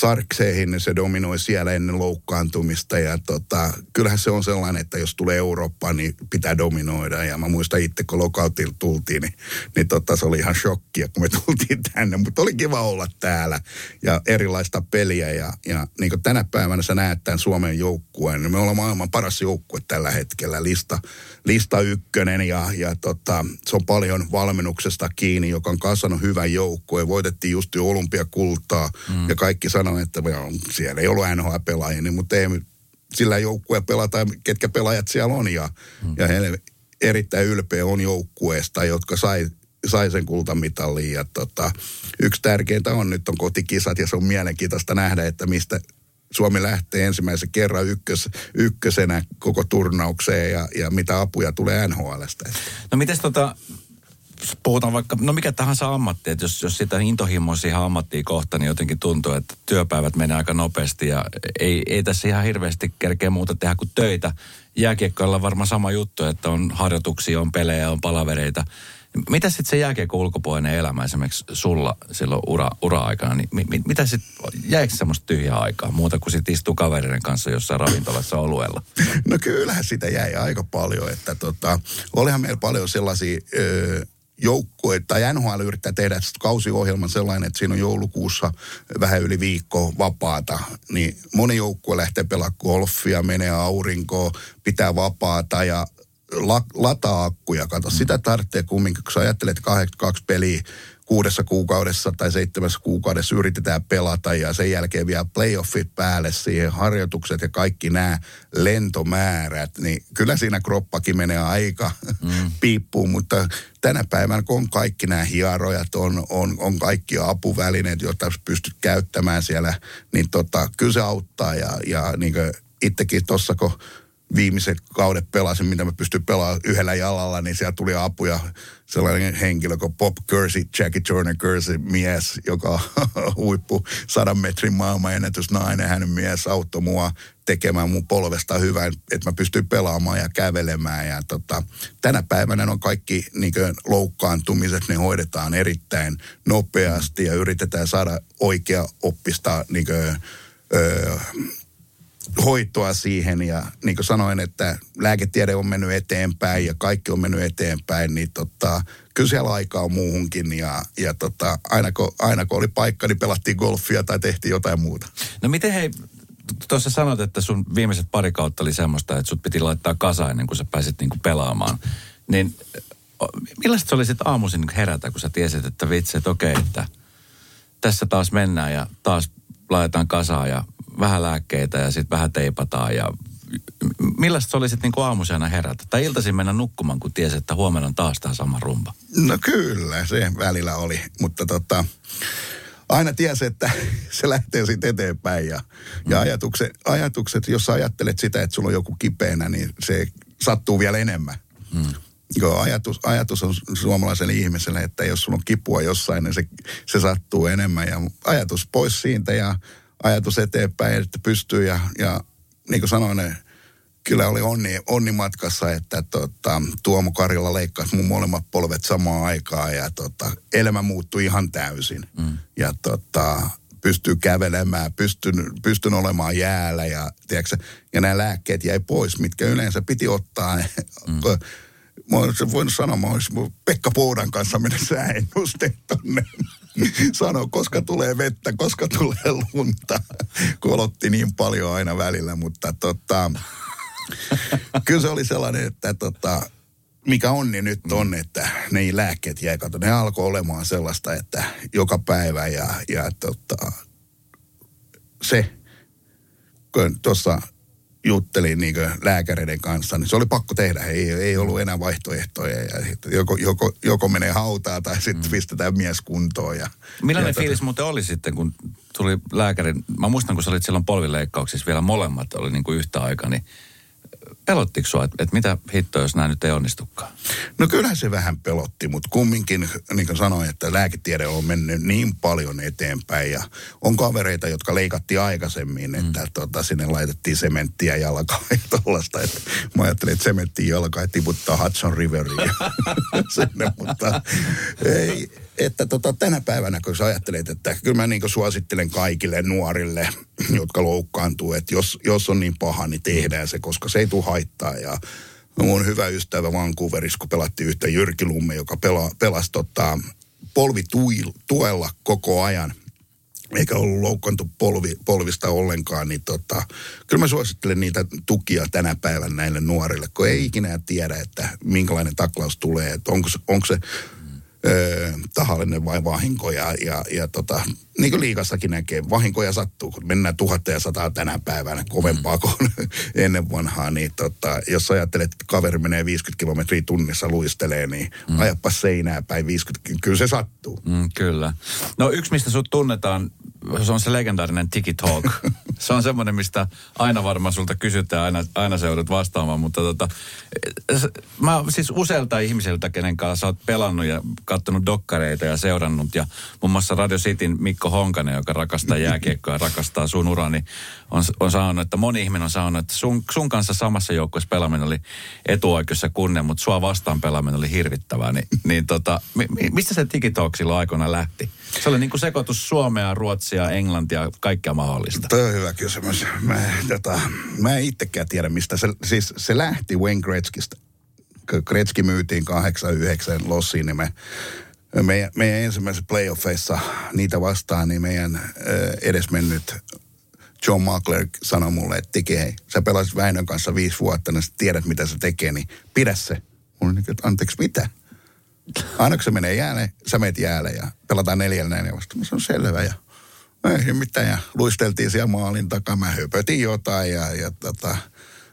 Sarkseihin, niin se dominoi siellä ennen loukkaantumista. Ja tota, kyllähän se on sellainen, että jos tulee Eurooppaan, niin pitää dominoida. Ja mä muistan itse, kun lokautilta tultiin, niin, niin tota, se oli ihan shokkia, kun me tultiin tänne. Mutta oli kiva olla täällä ja erilaista peliä. Ja, ja niin kuin tänä päivänä sä näet tämän Suomen joukkueen, niin me ollaan maailman paras joukkue tällä hetkellä. Lista, lista ykkönen ja, ja tota, se on paljon valmennuksesta kiinni, joka on kasvanut hyvän joukkueen. Voitettiin just jo olympiakultaa mm. ja kaikki sanoo, sanoin, että siellä ei ollut NHL-pelaajia, niin, mutta ei sillä joukkueen pelata, ketkä pelaajat siellä on. Ja, mm. ja he erittäin ylpeä on joukkueesta, jotka sai, sai sen kultamitalin. Ja tota, yksi tärkeintä on nyt on kotikisat ja se on mielenkiintoista nähdä, että mistä Suomi lähtee ensimmäisen kerran ykkös, ykkösenä koko turnaukseen ja, ja mitä apuja tulee NHLstä. No miten tota, puhutaan vaikka, no mikä tahansa ammatti, että jos, jos sitä intohimoa siihen ammattiin kohta, niin jotenkin tuntuu, että työpäivät menee aika nopeasti ja ei, ei tässä ihan hirveästi kerkeä muuta tehdä kuin töitä. Jääkiekkoilla on varmaan sama juttu, että on harjoituksia, on pelejä, on palavereita. Mitä sitten se jääkiekko ulkopuolinen elämä esimerkiksi sulla silloin ura, ura-aikana, niin mi, mi, mitä sitten, jäikö semmoista tyhjää aikaa muuta kuin sitten istuu kavereiden kanssa jossain ravintolassa oluella? No kyllähän sitä jäi aika paljon, että tota, olihan meillä paljon sellaisia... Öö, joukkue tai NHL yrittää tehdä kausiohjelman sellainen, että siinä on joulukuussa vähän yli viikko vapaata, niin moni joukkue lähtee pelaamaan golfia, menee aurinkoon, pitää vapaata ja la, lataa akkuja. Kato, mm. sitä tarvitsee kumminkin, kun sä ajattelet 82 peliä kuudessa kuukaudessa tai seitsemässä kuukaudessa yritetään pelata ja sen jälkeen vielä playoffit päälle siihen, harjoitukset ja kaikki nämä lentomäärät, niin kyllä siinä kroppakin menee aika mm. piippuun, mutta tänä päivänä kun on kaikki nämä hierojat, on, on, on kaikki apuvälineet, joita pystyt käyttämään siellä, niin tota, kyllä se auttaa ja, ja niin itsekin tuossa kun viimeiset kaudet pelasin, mitä mä pystyin pelaamaan yhdellä jalalla, niin siellä tuli apuja sellainen henkilö kuin Bob Kersey, Jackie Turner Kersey mies, joka huippu sadan metrin nainen, Hänen mies auttoi mua tekemään mun polvesta hyvän, että mä pystyn pelaamaan ja kävelemään. Ja tota, tänä päivänä on kaikki niin loukkaantumiset, ne hoidetaan erittäin nopeasti ja yritetään saada oikea oppista niin kuin, öö, hoitoa siihen ja niin kuin sanoin, että lääketiede on mennyt eteenpäin ja kaikki on mennyt eteenpäin, niin tota, kyllä siellä aikaa on muuhunkin ja, ja tota, aina, kun, aina kun oli paikka, niin pelattiin golfia tai tehtiin jotain muuta. No miten hei, tuossa sanoit, että sun viimeiset pari kautta oli semmoista, että sut piti laittaa kasa ennen kuin sä pääsit niinku pelaamaan. Niin millaista se oli sitten aamuisin herätä, kun sä tiesit, että vitsi, että okei, että tässä taas mennään ja taas laitetaan kasaa ja vähän lääkkeitä ja sitten vähän teipataan ja millaista se oli sitten niin aamusena herätä? Tai iltaisin mennä nukkumaan, kun tiesi, että huomenna on taas tämä sama rumba? No kyllä, se välillä oli. Mutta tota, aina tiesi, että se lähtee sitten eteenpäin. Ja, mm. ja ajatukset, ajatukset, jos ajattelet sitä, että sulla on joku kipeänä, niin se sattuu vielä enemmän. Mm. Joo, ajatus, ajatus on suomalaiselle ihmiselle, että jos sulla on kipua jossain, niin se, se sattuu enemmän. Ja ajatus pois siitä ja ajatus eteenpäin, että pystyy ja, ja niin kuin sanoin, kyllä oli onni, onni matkassa, että tota, Tuomo Karjala leikkasi mun molemmat polvet samaan aikaan ja tota, elämä muuttui ihan täysin. Mm. Ja tota, pystyy kävelemään, pystyn, pystyn olemaan jäällä ja, tiedätkö, ja nämä lääkkeet jäi pois, mitkä yleensä piti ottaa. Mm. Mä olisin voinut sanoa, mä olisin Pekka Poudan kanssa mennä sääennusteet tonne sano, koska tulee vettä, koska tulee lunta. Kolotti niin paljon aina välillä, mutta tota, kyllä se oli sellainen, että tota, mikä onni nyt on, että ne lääkkeet jäi, kato, ne alkoi olemaan sellaista, että joka päivä ja, ja tota, se, tuossa juttelin niin lääkäreiden kanssa, niin se oli pakko tehdä. Ei, ei ollut enää vaihtoehtoja. Ja joko, joko, joko menee hautaa tai sitten mm. pistetään mies kuntoon. Ja, Millainen ja fiilis tota... muuten oli sitten, kun tuli lääkärin, mä muistan, kun sä olit silloin polvileikkauksissa vielä molemmat oli niin kuin yhtä aikaa, niin pelottiko sua, että, että mitä hittoa, jos nämä nyt ei onnistukaan? No kyllä se vähän pelotti, mutta kumminkin, niin kuin sanoin, että lääketiede on mennyt niin paljon eteenpäin ja on kavereita, jotka leikattiin aikaisemmin, että mm. tota, sinne laitettiin sementtiä jalkaan ja tollaista. Että mä ajattelin, että sementtiä jalkaan ja tiputtaa Hudson Riveriin sinne, mutta ei, että tota, tänä päivänä, kun sä ajattelet, että kyllä mä niin suosittelen kaikille nuorille, jotka loukkaantuu, että jos, jos on niin paha, niin tehdään se, koska se ei tule haittaa. Ja mun hyvä ystävä Vancouverissa, kun pelattiin yhtä Jyrki Lumme, joka pela, pelasi tota, polvituella koko ajan, eikä ollut loukkaantu polvi, polvista ollenkaan, niin tota, kyllä mä suosittelen niitä tukia tänä päivänä näille nuorille, kun ei ikinä tiedä, että minkälainen taklaus tulee, että onko, onko se tahallinen vai vahinko. Ja, ja, ja tota, niin kuin liikassakin näkee, vahinkoja sattuu, kun mennään tuhatta ja sataa tänä päivänä kovempaa mm. kuin ennen vanhaa. Niin tota, jos ajattelet, että kaveri menee 50 kilometriä tunnissa luistelee, niin mm. ajappa seinää päin 50, kyllä se sattuu. Mm, kyllä. No yksi, mistä sut tunnetaan se on se legendaarinen Tiki Talk. Se on semmoinen, mistä aina varmaan sulta kysytään, aina, aina seudut vastaamaan, mutta tota, mä siis useilta ihmisiltä, kenen kanssa oot pelannut ja katsonut dokkareita ja seurannut, ja muun muassa Radio Cityn Mikko Honkanen, joka rakastaa jääkiekkoa ja rakastaa sun urani, on, on saanut, että moni ihminen on saanut, että sun, sun kanssa samassa joukkueessa pelaaminen oli etuoikeus ja kunne, mutta sua vastaan pelaaminen oli hirvittävää. Ni, niin tota, mi, mistä se Tiki Talk silloin aikoina lähti? Se oli niin kuin sekoitus Suomea, Ruotsia, Englantia, kaikkea mahdollista. Tuo on hyvä kysymys. Mä, tota, mä en itsekään tiedä, mistä se, siis se lähti Wayne Gretzkistä. Gretzky myytiin 89 lossiin, niin me meidän, meidän ensimmäisessä playoffeissa niitä vastaan, niin meidän edesmennyt John Markler sanoi mulle, että teki, hei, sä pelasit Väinön kanssa viisi vuotta, niin sä tiedät, mitä se tekee, niin pidä se. Mulla niin, että anteeksi, mitä? Aina kun se menee jäälle, sä meet jäälle ja pelataan neljällä näin vasta. Se on selvä ja ei mitään. Ja luisteltiin siellä maalin takaa. Mä höpötin jotain ja, ja tota,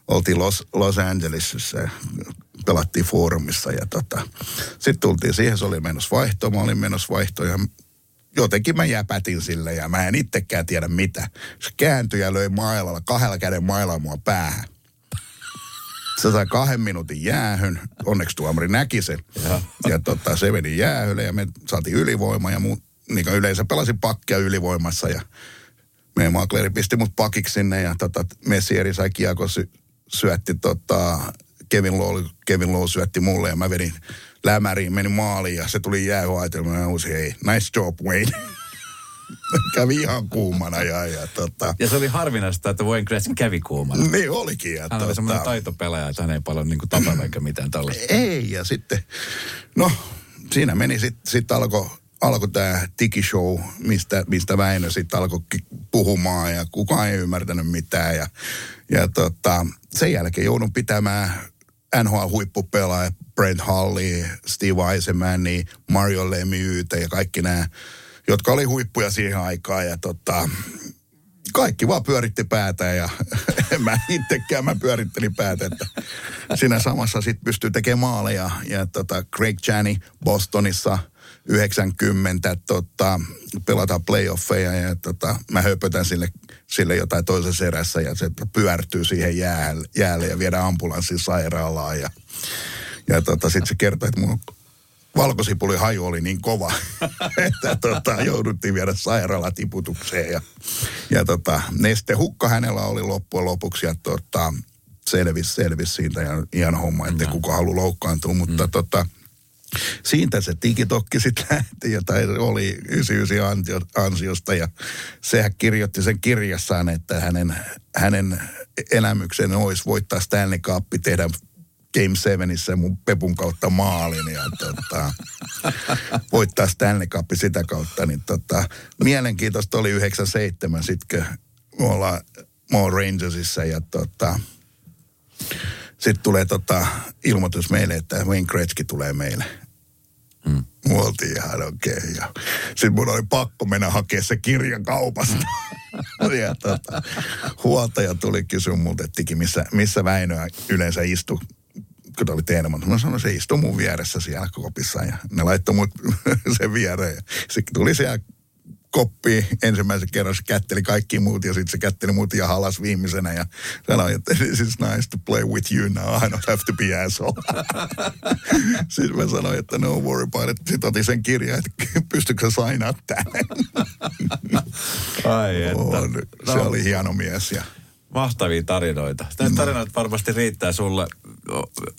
oltiin Los, Los Angelesissa pelattiin foorumissa. Ja tota, sitten tultiin siihen, se oli menossa vaihto, mä olin menossa vaihto ja jotenkin mä jäpätin sille ja mä en itsekään tiedä mitä. Se kääntyi ja löi mailalla, kahdella käden mailalla mua päähän. Se sai kahden minuutin jäähyn. Onneksi tuomari näki sen. Ja, ja tota, se meni jäähylle ja me saatiin ylivoima ja mun, niin yleensä pelasin pakkia ylivoimassa ja meidän makleri pisti mut pakiksi sinne ja tota, Messieri sai kiekko sy- syötti tota, Kevin Lowe, Kevin Lowe syötti mulle ja mä vedin lämäriin, meni maaliin ja se tuli jäähyaiteen. Mä uusi, ei, nice job Wayne. kävi ihan kuumana. Ja, ja, tota... ja se oli harvinaista, että Wayne Gretzky kävi kuumana. Niin olikin. Ja, hän tota... oli semmoinen taitopelaaja, että hän ei paljon niin tapana eikä mitään tällaista. Ei, ja sitten, no siinä meni, sitten sit alkoi alkoi tämä Tiki-show, mistä, mistä Väinö sitten alkoi puhumaan ja kukaan ei ymmärtänyt mitään. Ja, ja tota, sen jälkeen joudun pitämään NHL-huippupelaaja Brent Hully, Steve Eisenmani, Mario Lemieux ja kaikki nämä, jotka oli huippuja siihen aikaan. Ja tota, kaikki vaan pyöritti päätä ja en mä itsekään, mä pyörittelin päätä, että siinä samassa sitten pystyy tekemään maaleja. Ja tota, Craig Chaney Bostonissa – 90 tota, pelataan playoffeja ja tota, mä höpötän sille, sille jotain toisessa erässä ja se pyörtyy siihen jäälle, jäälle ja viedään ambulanssin sairaalaan ja, ja tota, sitten se kertoo, että mun valkosipuli haju oli niin kova, että tota, jouduttiin viedä sairaalatiputukseen ja, ja tota, neste hukka hänellä oli loppujen lopuksi ja tota, selvisi, selvisi siitä ja ihan homma, että no. kuka haluaa loukkaantua, mutta mm. tota, siitä se tikitokki sitten lähti, ja tai oli 99 ansiosta, ja sehän kirjoitti sen kirjassaan, että hänen, hänen elämyksen olisi voittaa Stanley Cup, tehdä Game Sevenissä mun Pepun kautta maalin ja tota, voittaa Stanley Cup sitä kautta. Niin tota, mielenkiintoista oli 97 sitten, kun me ollaan, me Rangersissa ja tota, sitten tulee tota, ilmoitus meille, että Wayne Gretzky tulee meille. Mm. Mä oltiin ihan okei. Okay. Ja sitten mun oli pakko mennä hakemaan se kirja kaupasta. ja tota, huoltaja tuli kysyä multa, että missä, missä Väinöä yleensä istui kun oli Teeneman. Mä sanoin, se istui mun vieressä siellä kopissa ja ne laittoi mut sen viereen. Sitten tuli siellä koppiin ensimmäisen kerran, se kätteli kaikki muut ja sitten se kätteli muut ja halas viimeisenä ja sanoi, että this is nice to play with you now, I don't have to be asshole. sitten mä sanoin, että no worry about it. Sitten otin sen kirjan, että pystytkö sä sainaa tänne. Ai että. On, se No. oli hieno mies ja Mahtavia tarinoita. Näitä tarinoita varmasti riittää sulle.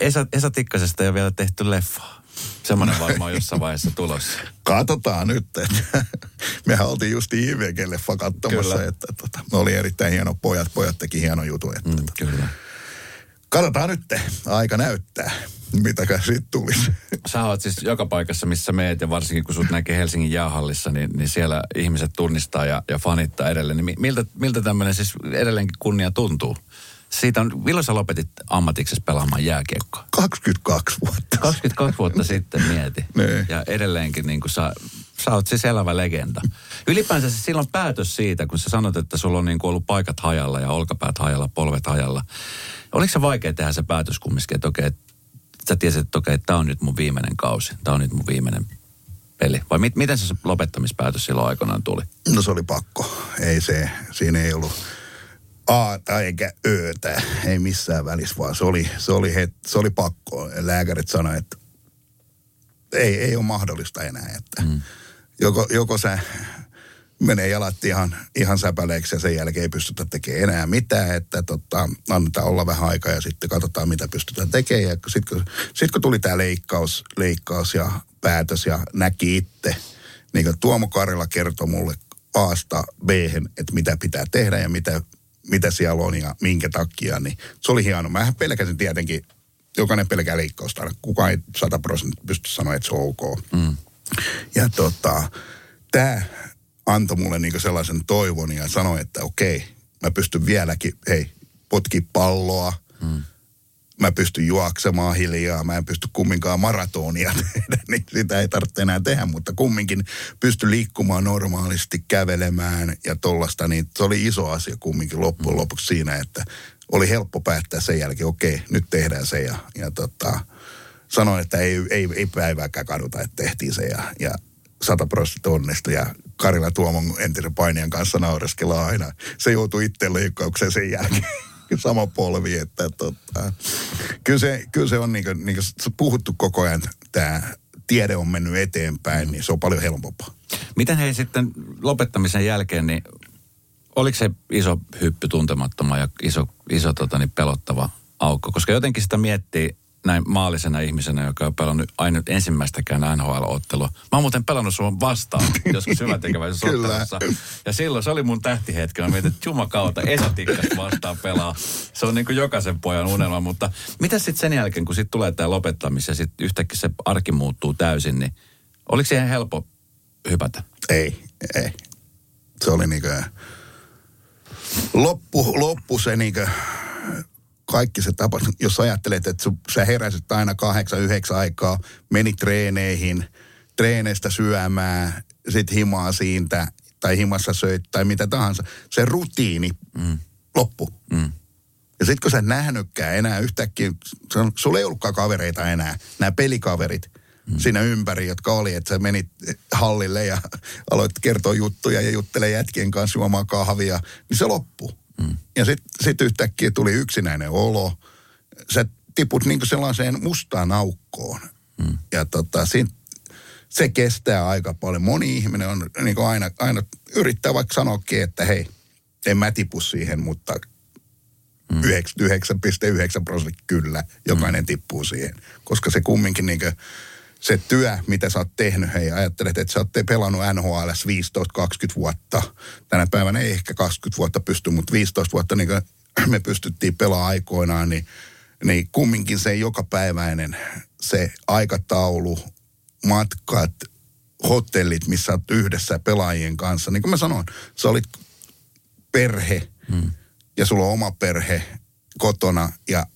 Esa, Esa Tikkasesta ei ole vielä tehty leffaa. Semmoinen varmaan jossain vaiheessa tulossa. Katsotaan nyt, että mehän oltiin just IVG-leffa katsomassa, Kyllä. että tota, me oli erittäin hieno pojat, pojat teki hieno jutun, että Mm, kyllä. katsotaan nyt, aika näyttää, mitäkään siitä tulisi. Sä oot siis joka paikassa, missä meet ja varsinkin kun sut näkee Helsingin jäähallissa, niin, niin siellä ihmiset tunnistaa ja, ja fanittaa edelleen. Niin mi- miltä, miltä tämmöinen siis edelleenkin kunnia tuntuu? Siitä on, milloin sä lopetit ammatiksesi pelaamaan jääkiekkoa? 22 vuotta. 22 vuotta sitten mieti. Niin. Ja edelleenkin niin kuin sä, sä oot siis elävä legenda. Ylipäänsä se silloin päätös siitä, kun sä sanot, että sulla on niin kuin ollut paikat hajalla ja olkapäät hajalla, polvet hajalla. Oliko se vaikea tehdä se päätös kumminkin, että okei, sä tiesit, että okei, tämä on nyt mun viimeinen kausi, tämä on nyt mun viimeinen peli. Vai mit, miten se lopettamispäätös silloin aikanaan tuli? No se oli pakko. Ei se, siinä ei ollut A eikä Ötä, ei missään välissä, vaan se oli, se oli, het, se oli pakko. Lääkärit sanoivat, että ei, ei ole mahdollista enää, että mm. joko, joko sä menee jalat ihan, ihan säpäleeksi ja sen jälkeen ei pystytä tekemään enää mitään, että tota, annetaan olla vähän aikaa ja sitten katsotaan, mitä pystytään tekemään. Ja sitten kun, sit kun tuli tämä leikkaus, leikkaus ja päätös ja näki itse, niin kuin Tuomo Karila kertoi mulle Aasta b että mitä pitää tehdä ja mitä, mitä siellä on ja minkä takia, niin se oli hieno. Mä pelkäsin tietenkin, jokainen pelkää leikkausta, kukaan ei 100 prosenttia pysty sanoa, että se on ok. Mm. Ja tota, tämä antoi mulle niinku sellaisen toivon ja sanoi, että okei, mä pystyn vieläkin, hei, potki palloa, mm. Mä pystyn juoksemaan hiljaa, mä en pysty kumminkaan maratonia tehdä, niin sitä ei tarvitse enää tehdä, mutta kumminkin pysty liikkumaan normaalisti, kävelemään ja tollasta, niin se oli iso asia kumminkin loppujen lopuksi siinä, että oli helppo päättää sen jälkeen, okei, nyt tehdään se ja, ja tota, sanoin, että ei, ei, ei päivääkään kaduta, että tehtiin se ja, ja 100 prosenttia onnistui ja Karila Tuomon entisen painijan kanssa naureskellaan aina. Se joutui itse leikkaukseen sen jälkeen. Sama polvi, että tota, kyllä, se, kyllä se on niin kuin, niin kuin puhuttu koko ajan, tämä tiede on mennyt eteenpäin, niin se on paljon helpompaa. Miten hei sitten lopettamisen jälkeen, niin oliko se iso hyppy tuntemattoman ja iso, iso tota, niin pelottava aukko? Koska jotenkin sitä miettii näin maallisena ihmisenä, joka on pelannut aina ensimmäistäkään NHL-ottelua. Mä oon muuten pelannut sua vastaan joskus hyväntekeväisessä Kyllä. ottelussa. Ja silloin se oli mun tähtihetki. Mä mietin, että jumakauta Esa Tikkasta vastaan pelaa. Se on niin kuin jokaisen pojan unelma. Mutta mitä sitten sen jälkeen, kun sitten tulee tämä lopettamis ja sitten yhtäkkiä se arki muuttuu täysin, niin oliko siihen helppo hypätä? Ei, ei. Se oli niinkö, loppu, loppu se niinkö, kaikki se tapahtui. Jos ajattelet, että sä heräsit aina kahdeksan, yhdeksän aikaa, meni treeneihin, treeneistä syömään, sit himaa siitä, tai himassa söit, tai mitä tahansa. Se rutiini mm. loppu. Mm. Ja sitten kun sä et nähnytkään enää yhtäkkiä, sulla ei ollutkaan kavereita enää, nämä pelikaverit mm. siinä ympäri, jotka oli, että sä menit hallille ja aloit kertoa juttuja ja juttele jätkien kanssa juomaan kahvia, niin se loppui. Mm. Ja sitten sit yhtäkkiä tuli yksinäinen olo. Sä tiput niinku sellaiseen mustaan aukkoon. Mm. Ja tota, siinä, se kestää aika paljon. Moni ihminen on niin aina, aina yrittää vaikka sanoakin, että hei, en mä tipu siihen, mutta 99,9 prosenttia kyllä, jokainen tippuu siihen. Koska se kumminkin niin se työ, mitä sä oot tehnyt, hei ajattelet, että sä oot pelannut NHL 15-20 vuotta. Tänä päivänä ei ehkä 20 vuotta pysty, mutta 15 vuotta niin kuin me pystyttiin pelaamaan aikoinaan, niin, niin kumminkin se jokapäiväinen, se aikataulu, matkat, hotellit, missä oot yhdessä pelaajien kanssa. Niin kuin mä sanoin, sä olit perhe hmm. ja sulla on oma perhe kotona ja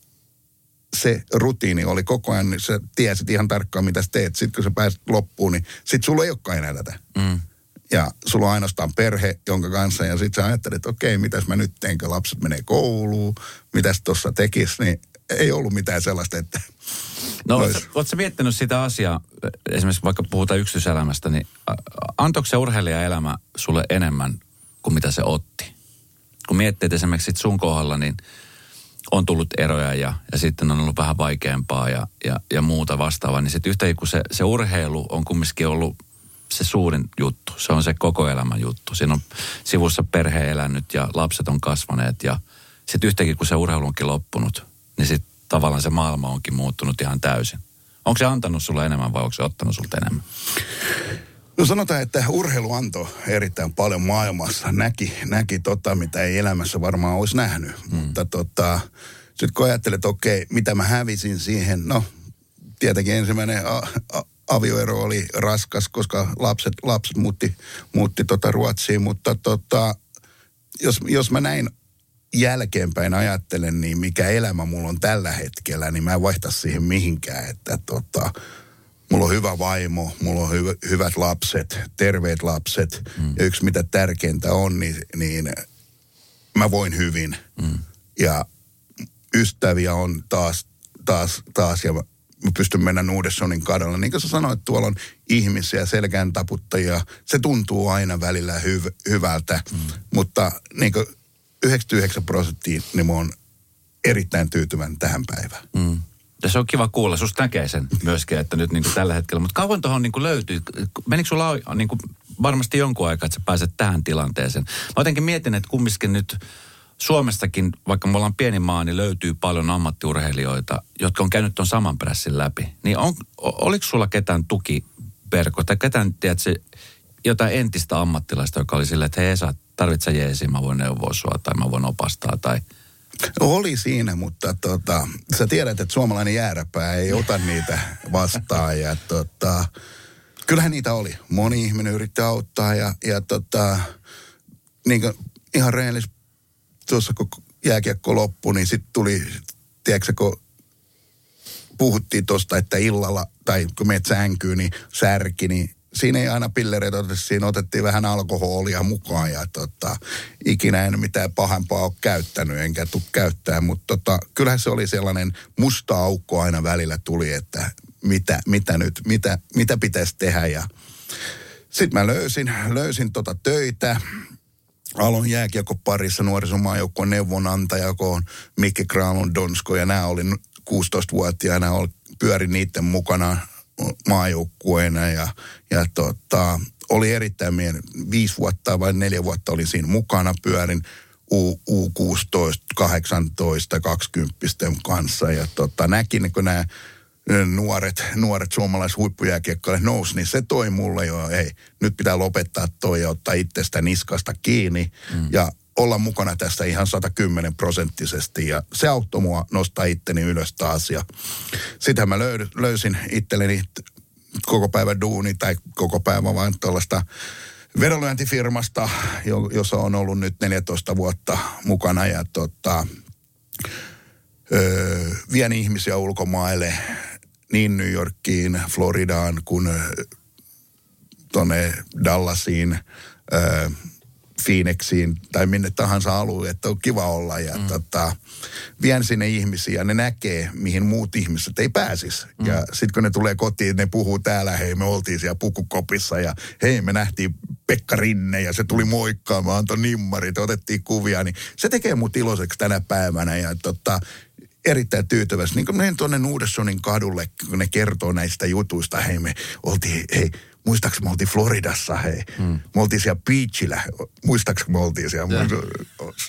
se rutiini oli koko ajan, niin sä tiesit ihan tarkkaan, mitä sä teet. Sitten kun sä pääset loppuun, niin sit sulla ei olekaan enää tätä. Mm. Ja sulla on ainoastaan perhe, jonka kanssa, ja sitten sä ajattelet, että okei, mitäs mä nyt teen, kun lapset menee kouluun, mitäs tuossa tekis, niin ei ollut mitään sellaista, että No, oletko miettinyt sitä asiaa, esimerkiksi vaikka puhutaan yksityiselämästä, niin antoiko se urheilijaelämä sulle enemmän kuin mitä se otti? Kun miettii että esimerkiksi sun kohdalla, niin on tullut eroja ja, ja sitten on ollut vähän vaikeampaa ja, ja, ja muuta vastaavaa, niin sitten yhtäkkiä kun se, se urheilu on kumminkin ollut se suurin juttu. Se on se koko elämän juttu. Siinä on sivussa perhe elänyt ja lapset on kasvaneet ja sitten yhtäkkiä kun se urheilu onkin loppunut, niin sitten tavallaan se maailma onkin muuttunut ihan täysin. Onko se antanut sulle enemmän vai onko se ottanut sulta enemmän? No sanotaan, että urheilu antoi erittäin paljon maailmassa. Näki, näki tota, mitä ei elämässä varmaan olisi nähnyt. Mm. Mutta tota, sitten kun ajattelet, että okei, mitä mä hävisin siihen, no tietenkin ensimmäinen a, a, avioero oli raskas, koska lapset, lapset muutti, muutti tota Ruotsiin, mutta tota, jos, jos mä näin jälkeenpäin ajattelen, niin mikä elämä mulla on tällä hetkellä, niin mä en vaihta siihen mihinkään, että tota, mulla on hyvä vaimo, mulla on hyvä, hyvät lapset, terveet lapset. Mm. Ja yksi mitä tärkeintä on, niin, niin mä voin hyvin. Mm. Ja ystäviä on taas, taas, taas ja mä pystyn mennä Uudessonin kadulla. Niin kuin sä sanoit, tuolla on ihmisiä, selkään taputtajia. Se tuntuu aina välillä hyv- hyvältä, mm. mutta niin kuin 99 prosenttia, niin mä oon erittäin tyytyväinen tähän päivään. Mm. Ja se on kiva kuulla, susta näkee sen myöskin, että nyt niin kuin tällä hetkellä. Mutta kauan tuohon niin löytyy, menikö sulla niin kuin varmasti jonkun aikaa, että sä pääset tähän tilanteeseen? Mä jotenkin mietin, että kumminkin nyt Suomestakin, vaikka me ollaan pieni maa, niin löytyy paljon ammattiurheilijoita, jotka on käynyt tuon saman pressin läpi. Niin on, oliko sulla ketään tukiverkko tai ketään, tiedätkö, jotain entistä ammattilaista, joka oli silleen, että hei Esa, tarvitse jeesi, mä voin neuvoa sua tai mä voin opastaa tai... Oli siinä, mutta tota, sä tiedät, että suomalainen jääräpää ei ota niitä vastaan ja tota, kyllähän niitä oli. Moni ihminen yritti auttaa ja, ja tota, niin kuin ihan rehellis, tuossa kun jääkiekko loppui, niin sitten tuli, tiedätkö, kun puhuttiin tuosta, että illalla, tai kun meet sänkyyn, niin särki, niin siinä ei aina pillereitä otettu, siinä otettiin vähän alkoholia mukaan ja tota, ikinä en mitään pahempaa ole käyttänyt, enkä tule käyttää, mutta tota, kyllähän se oli sellainen musta aukko aina välillä tuli, että mitä, mitä nyt, mitä, mitä pitäisi tehdä. Ja sitten mä löysin, löysin tota töitä, Aloin jääkiekko parissa nuorisomaajoukkueen neuvonantaja, kun on Mikki Kralun Donsko ja nämä oli 16-vuotiaana, pyörin niiden mukana maajoukkueena ja, ja tota, oli erittäin mien, viisi vuotta vai neljä vuotta oli siinä mukana, pyörin U, U16, 18, 20 kanssa ja tota, näkin, kun nämä nuoret, nuoret suomalaiset huippujääkiekkoilijat nousi, niin se toi mulle jo, hei, nyt pitää lopettaa toi ja ottaa itsestä niskasta kiinni. Mm. Ja olla mukana tässä ihan 110 prosenttisesti. Ja se auttoi mua nostaa itteni ylös taas. Ja sitä mä löy, löysin itselleni koko päivän duuni tai koko päivä vaan tuollaista vedonlyöntifirmasta, jossa on ollut nyt 14 vuotta mukana. Ja tota, öö, vien ihmisiä ulkomaille niin New Yorkiin, Floridaan kuin tuonne Dallasiin, öö, Phoenixiin tai minne tahansa alueelle, että on kiva olla. Ja mm. tota, vien sinne ihmisiä, ne näkee, mihin muut ihmiset ei pääsisi. Mm. Ja sitten kun ne tulee kotiin, ne puhuu täällä, hei me oltiin siellä pukukopissa ja hei me nähtiin Pekka Rinne ja se tuli moikkaamaan, antoi nimmarit, otettiin kuvia, niin se tekee mut iloiseksi tänä päivänä. Ja tota, erittäin tyytyväisesti. Niin kuin menen tuonne Uudessonin kadulle, kun ne kertoo näistä jutuista. Hei, me oltiin, hei, muistaakseni me oltiin Floridassa, hei. Hmm. Me oltiin siellä beachillä. Muistaakseni me oltiin siellä? Ja.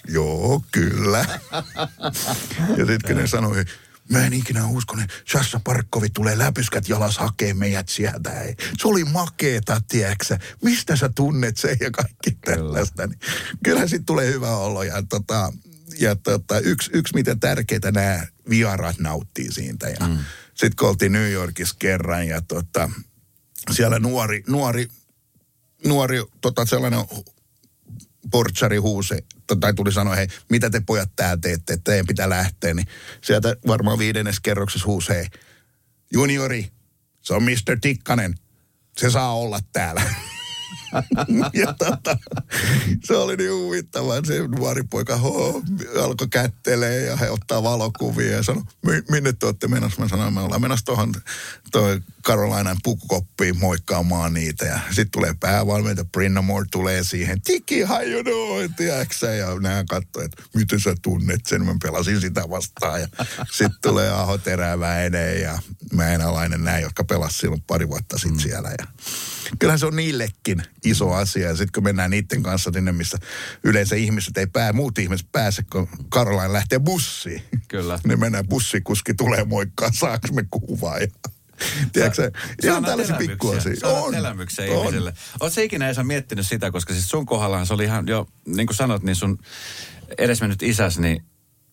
Joo, kyllä. ja sitten kun ne sanoi, Mä en ikinä usko, että Sassa Parkkovi tulee läpyskät jalas hakee meidät sieltä. Ei. Se oli makeeta, tiedäksä. Mistä sä tunnet sen ja kaikki tällaista. Niin, kyllähän sitten tulee hyvä olo. Ja, tota, ja tota, yksi, yksi mitä tärkeitä nämä vieraat nauttii siitä. Ja mm. sitten kun oltiin New Yorkissa kerran ja tota, siellä nuori, nuori, nuori tota sellainen portsari huusi, tai tuli sanoa, hei, mitä te pojat tää teette, että teidän pitää lähteä, niin sieltä varmaan viidennes kerroksessa huusi, hei, juniori, se on Mr. Tikkanen, se saa olla täällä. ja tota, se oli niin huvittavaa. Se nuori poika ho, alkoi kättelee ja he ottaa valokuvia ja sanoi, minne te olette menossa? Mä sanoin, me ollaan menossa tuohon toi Carolinan pukukoppiin moikkaamaan niitä. Ja sitten tulee päävalmentaja, Brinnamore tulee siihen, tiki, how you doing, tiedätkö Ja nämä katsoi, että miten sä tunnet sen. Mä pelasin sitä vastaan. Ja sitten tulee Aho Teräväinen ja Mäenalainen, nämä, jotka pelasivat silloin pari vuotta sitten mm. siellä. Ja kyllähän se on niillekin iso asia. Ja sitten kun mennään niiden kanssa sinne, missä yleensä ihmiset ei pää, muut ihmiset pääse, kun Caroline lähtee bussiin. Kyllä. niin mennään bussikuski, tulee moikkaa, saaks me kuvaa. Ja Tiedätkö Ihan tällaisia pikkuasia. On. elämyksiä on. ihmisille. Oletko ikinä Esa miettinyt sitä, koska siis sun kohdallaan se oli ihan jo, niin kuin sanot, niin sun edesmennyt isäs, niin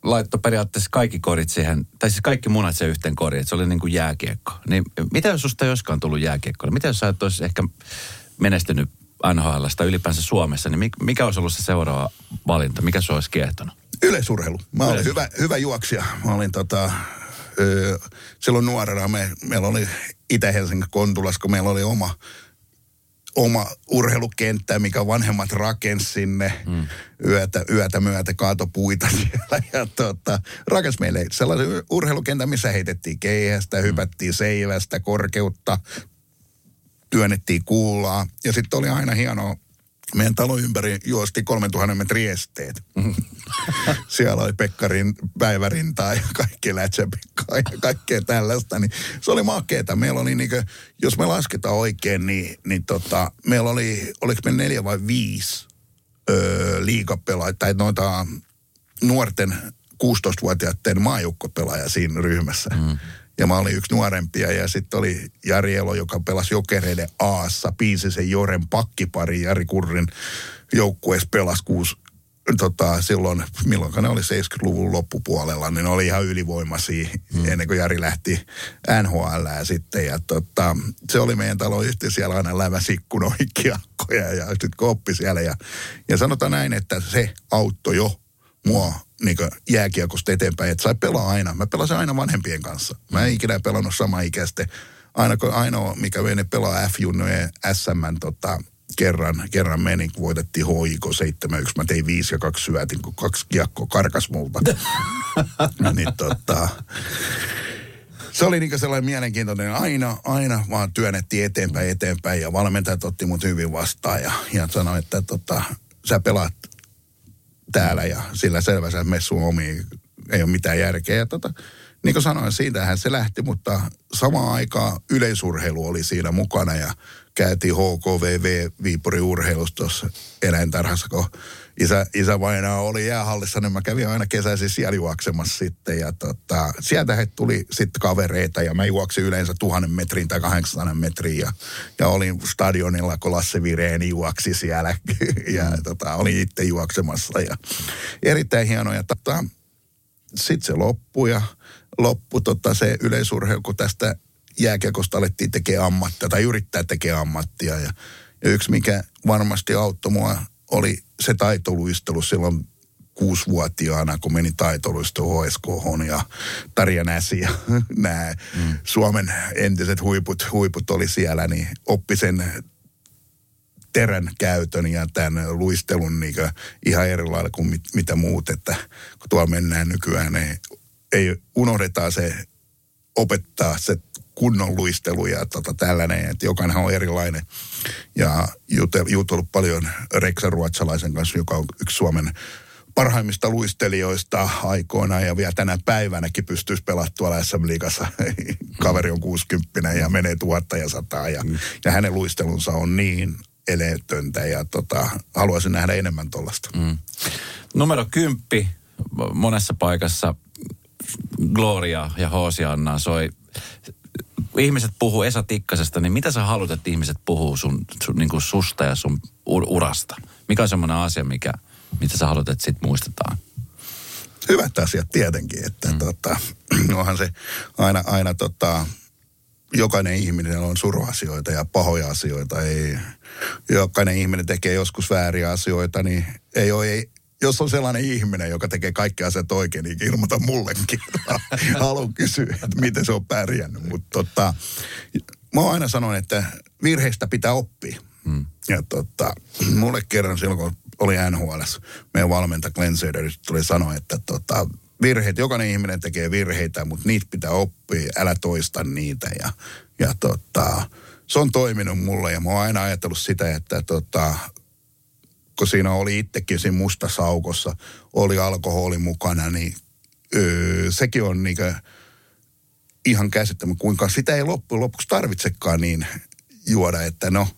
laittoi periaatteessa kaikki korit siihen, tai siis kaikki munat siihen yhteen koriin, että se oli niin kuin jääkiekko. Niin mitä jos susta ei olisikaan tullut jääkiekko? Mitä jos sä et olisi ehkä menestynyt NHLsta ylipäänsä Suomessa, niin mikä olisi ollut se seuraava valinta? Mikä se olisi kiehtonut? Yleisurheilu. Mä olin hyvä, hyvä juoksija. Mä olin tota, ö, silloin nuorena, me, meillä oli Itä-Helsingin Kontulas, kun meillä oli oma, oma urheilukenttä, mikä vanhemmat rakensi sinne mm. yötä, yötä myötä, kaatopuita siellä. Ja tota, rakens meille sellaisen urheilukentän, missä heitettiin keihästä, mm. hypättiin seivästä, korkeutta, työnnettiin kuulaa. Ja sitten oli aina hienoa meidän talon ympäri juosti 3000 metrin esteet. Siellä oli Pekkarin päivärintaa ja kaikki lätsäpikkaa ja kaikkea tällaista. Niin se oli makeeta. Meillä oli niin kuin, jos me lasketaan oikein, niin, niin tota, meillä oli, oliko me neljä vai viisi öö, liikapelaajia, tai noita nuorten 16-vuotiaiden maajoukkopelaaja siinä ryhmässä. Mm. Ja mä olin yksi nuorempia ja sitten oli Jari Elo, joka pelasi Jokereiden Aassa, Piisisen Joren pakkipari. Jari Kurrin joukkueessa pelasi kuusi tota, silloin, milloin ne oli 70-luvun loppupuolella, niin ne oli ihan ylivoimaisia hmm. ennen kuin Jari lähti NHL sitten. Ja tota, se oli meidän talo yhtiö siellä aina läväsi ikkunoihin kiekkoja ja sitten koppi siellä. Ja, ja sanotaan näin, että se auttoi jo mua niin jääkiekosta eteenpäin, että sai pelaa aina. Mä pelasin aina vanhempien kanssa. Mä en ikinä pelannut sama ikäisten. Aina, ainoa, mikä vei pelaa F-junnojen SM tota, kerran, kerran meni, kun voitettiin HIK 7 Mä tein viisi ja kaksi syötin, kun kaksi kiekkoa karkas multa. niin tota, se oli niin sellainen mielenkiintoinen. Aina, aina vaan työnnettiin eteenpäin, eteenpäin ja valmentajat otti mut hyvin vastaan ja, ja sanoi, että tota, sä pelaat täällä ja sillä selvänsä messu omiin ei ole mitään järkeä. Ja tota, niin kuin sanoin, siitähän se lähti, mutta samaan aikaan yleisurheilu oli siinä mukana ja käytiin HKVV Viipuri urheilustossa eläintarhassa, kun isä, isä vainaa oli jäähallissa, niin mä kävin aina kesäisin siellä juoksemassa sitten. Ja tota, sieltä he tuli sitten kavereita ja mä juoksin yleensä tuhannen metrin tai 800 metrin ja, ja olin stadionilla, kun Lasse Vireeni juoksi siellä ja mm. tota, olin itse juoksemassa ja erittäin hienoa. Ja tota, sitten se loppui ja loppu tota, se yleisurheilu, kun tästä jääkiekosta alettiin tekemään ammattia tai yrittää tekemään ammattia. Ja, ja yksi, mikä varmasti auttoi mua, oli se taitoluistelu silloin kuusivuotiaana, kun meni taitoluisto HSK ja Tarja Näsi ja nämä mm. Suomen entiset huiput, huiput oli siellä, niin oppi sen terän käytön ja tämän luistelun niin ihan eri lailla kuin mit, mitä muut, että kun tuolla mennään nykyään, niin ei unohdetaan se opettaa se kunnon luistelu ja tota tällainen, että jokainen on erilainen. Ja jutellut paljon Reksa Ruotsalaisen kanssa, joka on yksi Suomen parhaimmista luistelijoista aikoina ja vielä tänä päivänäkin pystyisi tuolla SM Liigassa. Kaveri on 60 ja menee tuhatta ja sataa ja, mm. ja hänen luistelunsa on niin eleetöntä ja tota, haluaisin nähdä enemmän tuollaista. Mm. Numero kymppi monessa paikassa Gloria ja Hoosianna soi ihmiset puhuu Esa Tikkasesta, niin mitä sä haluat, että ihmiset puhuu sun, sun niin kuin susta ja sun urasta? Mikä on semmoinen asia, mikä, mitä sä haluat, että sit muistetaan? Hyvät asiat tietenkin, että mm. tota, onhan se aina, aina tota, jokainen ihminen on suruasioita ja pahoja asioita. Ei, jokainen ihminen tekee joskus vääriä asioita, niin ei ole, ei, jos on sellainen ihminen, joka tekee kaikki asiat oikein, niin ilmoita mullekin. Haluan kysyä, että miten se on pärjännyt. Mutta tota, mä oon aina sanonut, että virheistä pitää oppia. Hmm. ja tota, mulle kerran silloin, kun oli NHL, meidän valmentaja Glenn Söder tuli sanoa, että tota, virheet, jokainen ihminen tekee virheitä, mutta niitä pitää oppia, älä toista niitä. Ja, ja tota, se on toiminut mulle ja mä oon aina ajatellut sitä, että tota, kun siinä oli itsekin siinä musta saukossa, oli alkoholi mukana, niin öö, sekin on niinkö ihan käsittämä, kuinka sitä ei loppujen lopuksi tarvitsekaan niin juoda, että no,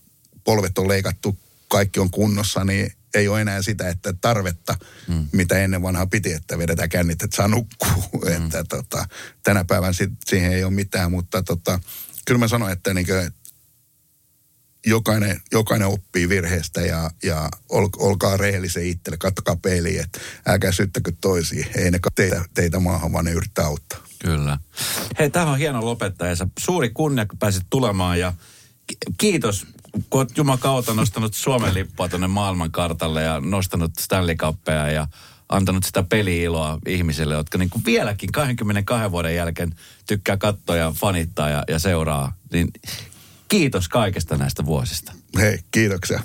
polvet on leikattu, kaikki on kunnossa, niin ei ole enää sitä, että tarvetta, mm. mitä ennen vanhaa piti, että vedetään kännit, että saa nukkua. Mm. että tota, tänä päivänä sit, siihen ei ole mitään, mutta tota, kyllä mä sanoin, että niinkö, jokainen, jokainen oppii virheestä ja, ja ol, olkaa rehellisen itselle, kattokaa peiliin, että älkää syttäkö toisiin. Ei ne teitä, teitä maahan, vaan ne yrittää auttaa. Kyllä. Hei, tämä on hieno lopettaa ja suuri kunnia, kun pääsit tulemaan ja kiitos, kun olet kautta nostanut Suomen lippua tuonne maailmankartalle ja nostanut Stanley Cupia ja antanut sitä peli-iloa ihmisille, jotka niin kuin vieläkin 22 vuoden jälkeen tykkää katsoa ja fanittaa ja, ja seuraa. Niin kiitos kaikesta näistä vuosista. Hei, kiitoksia.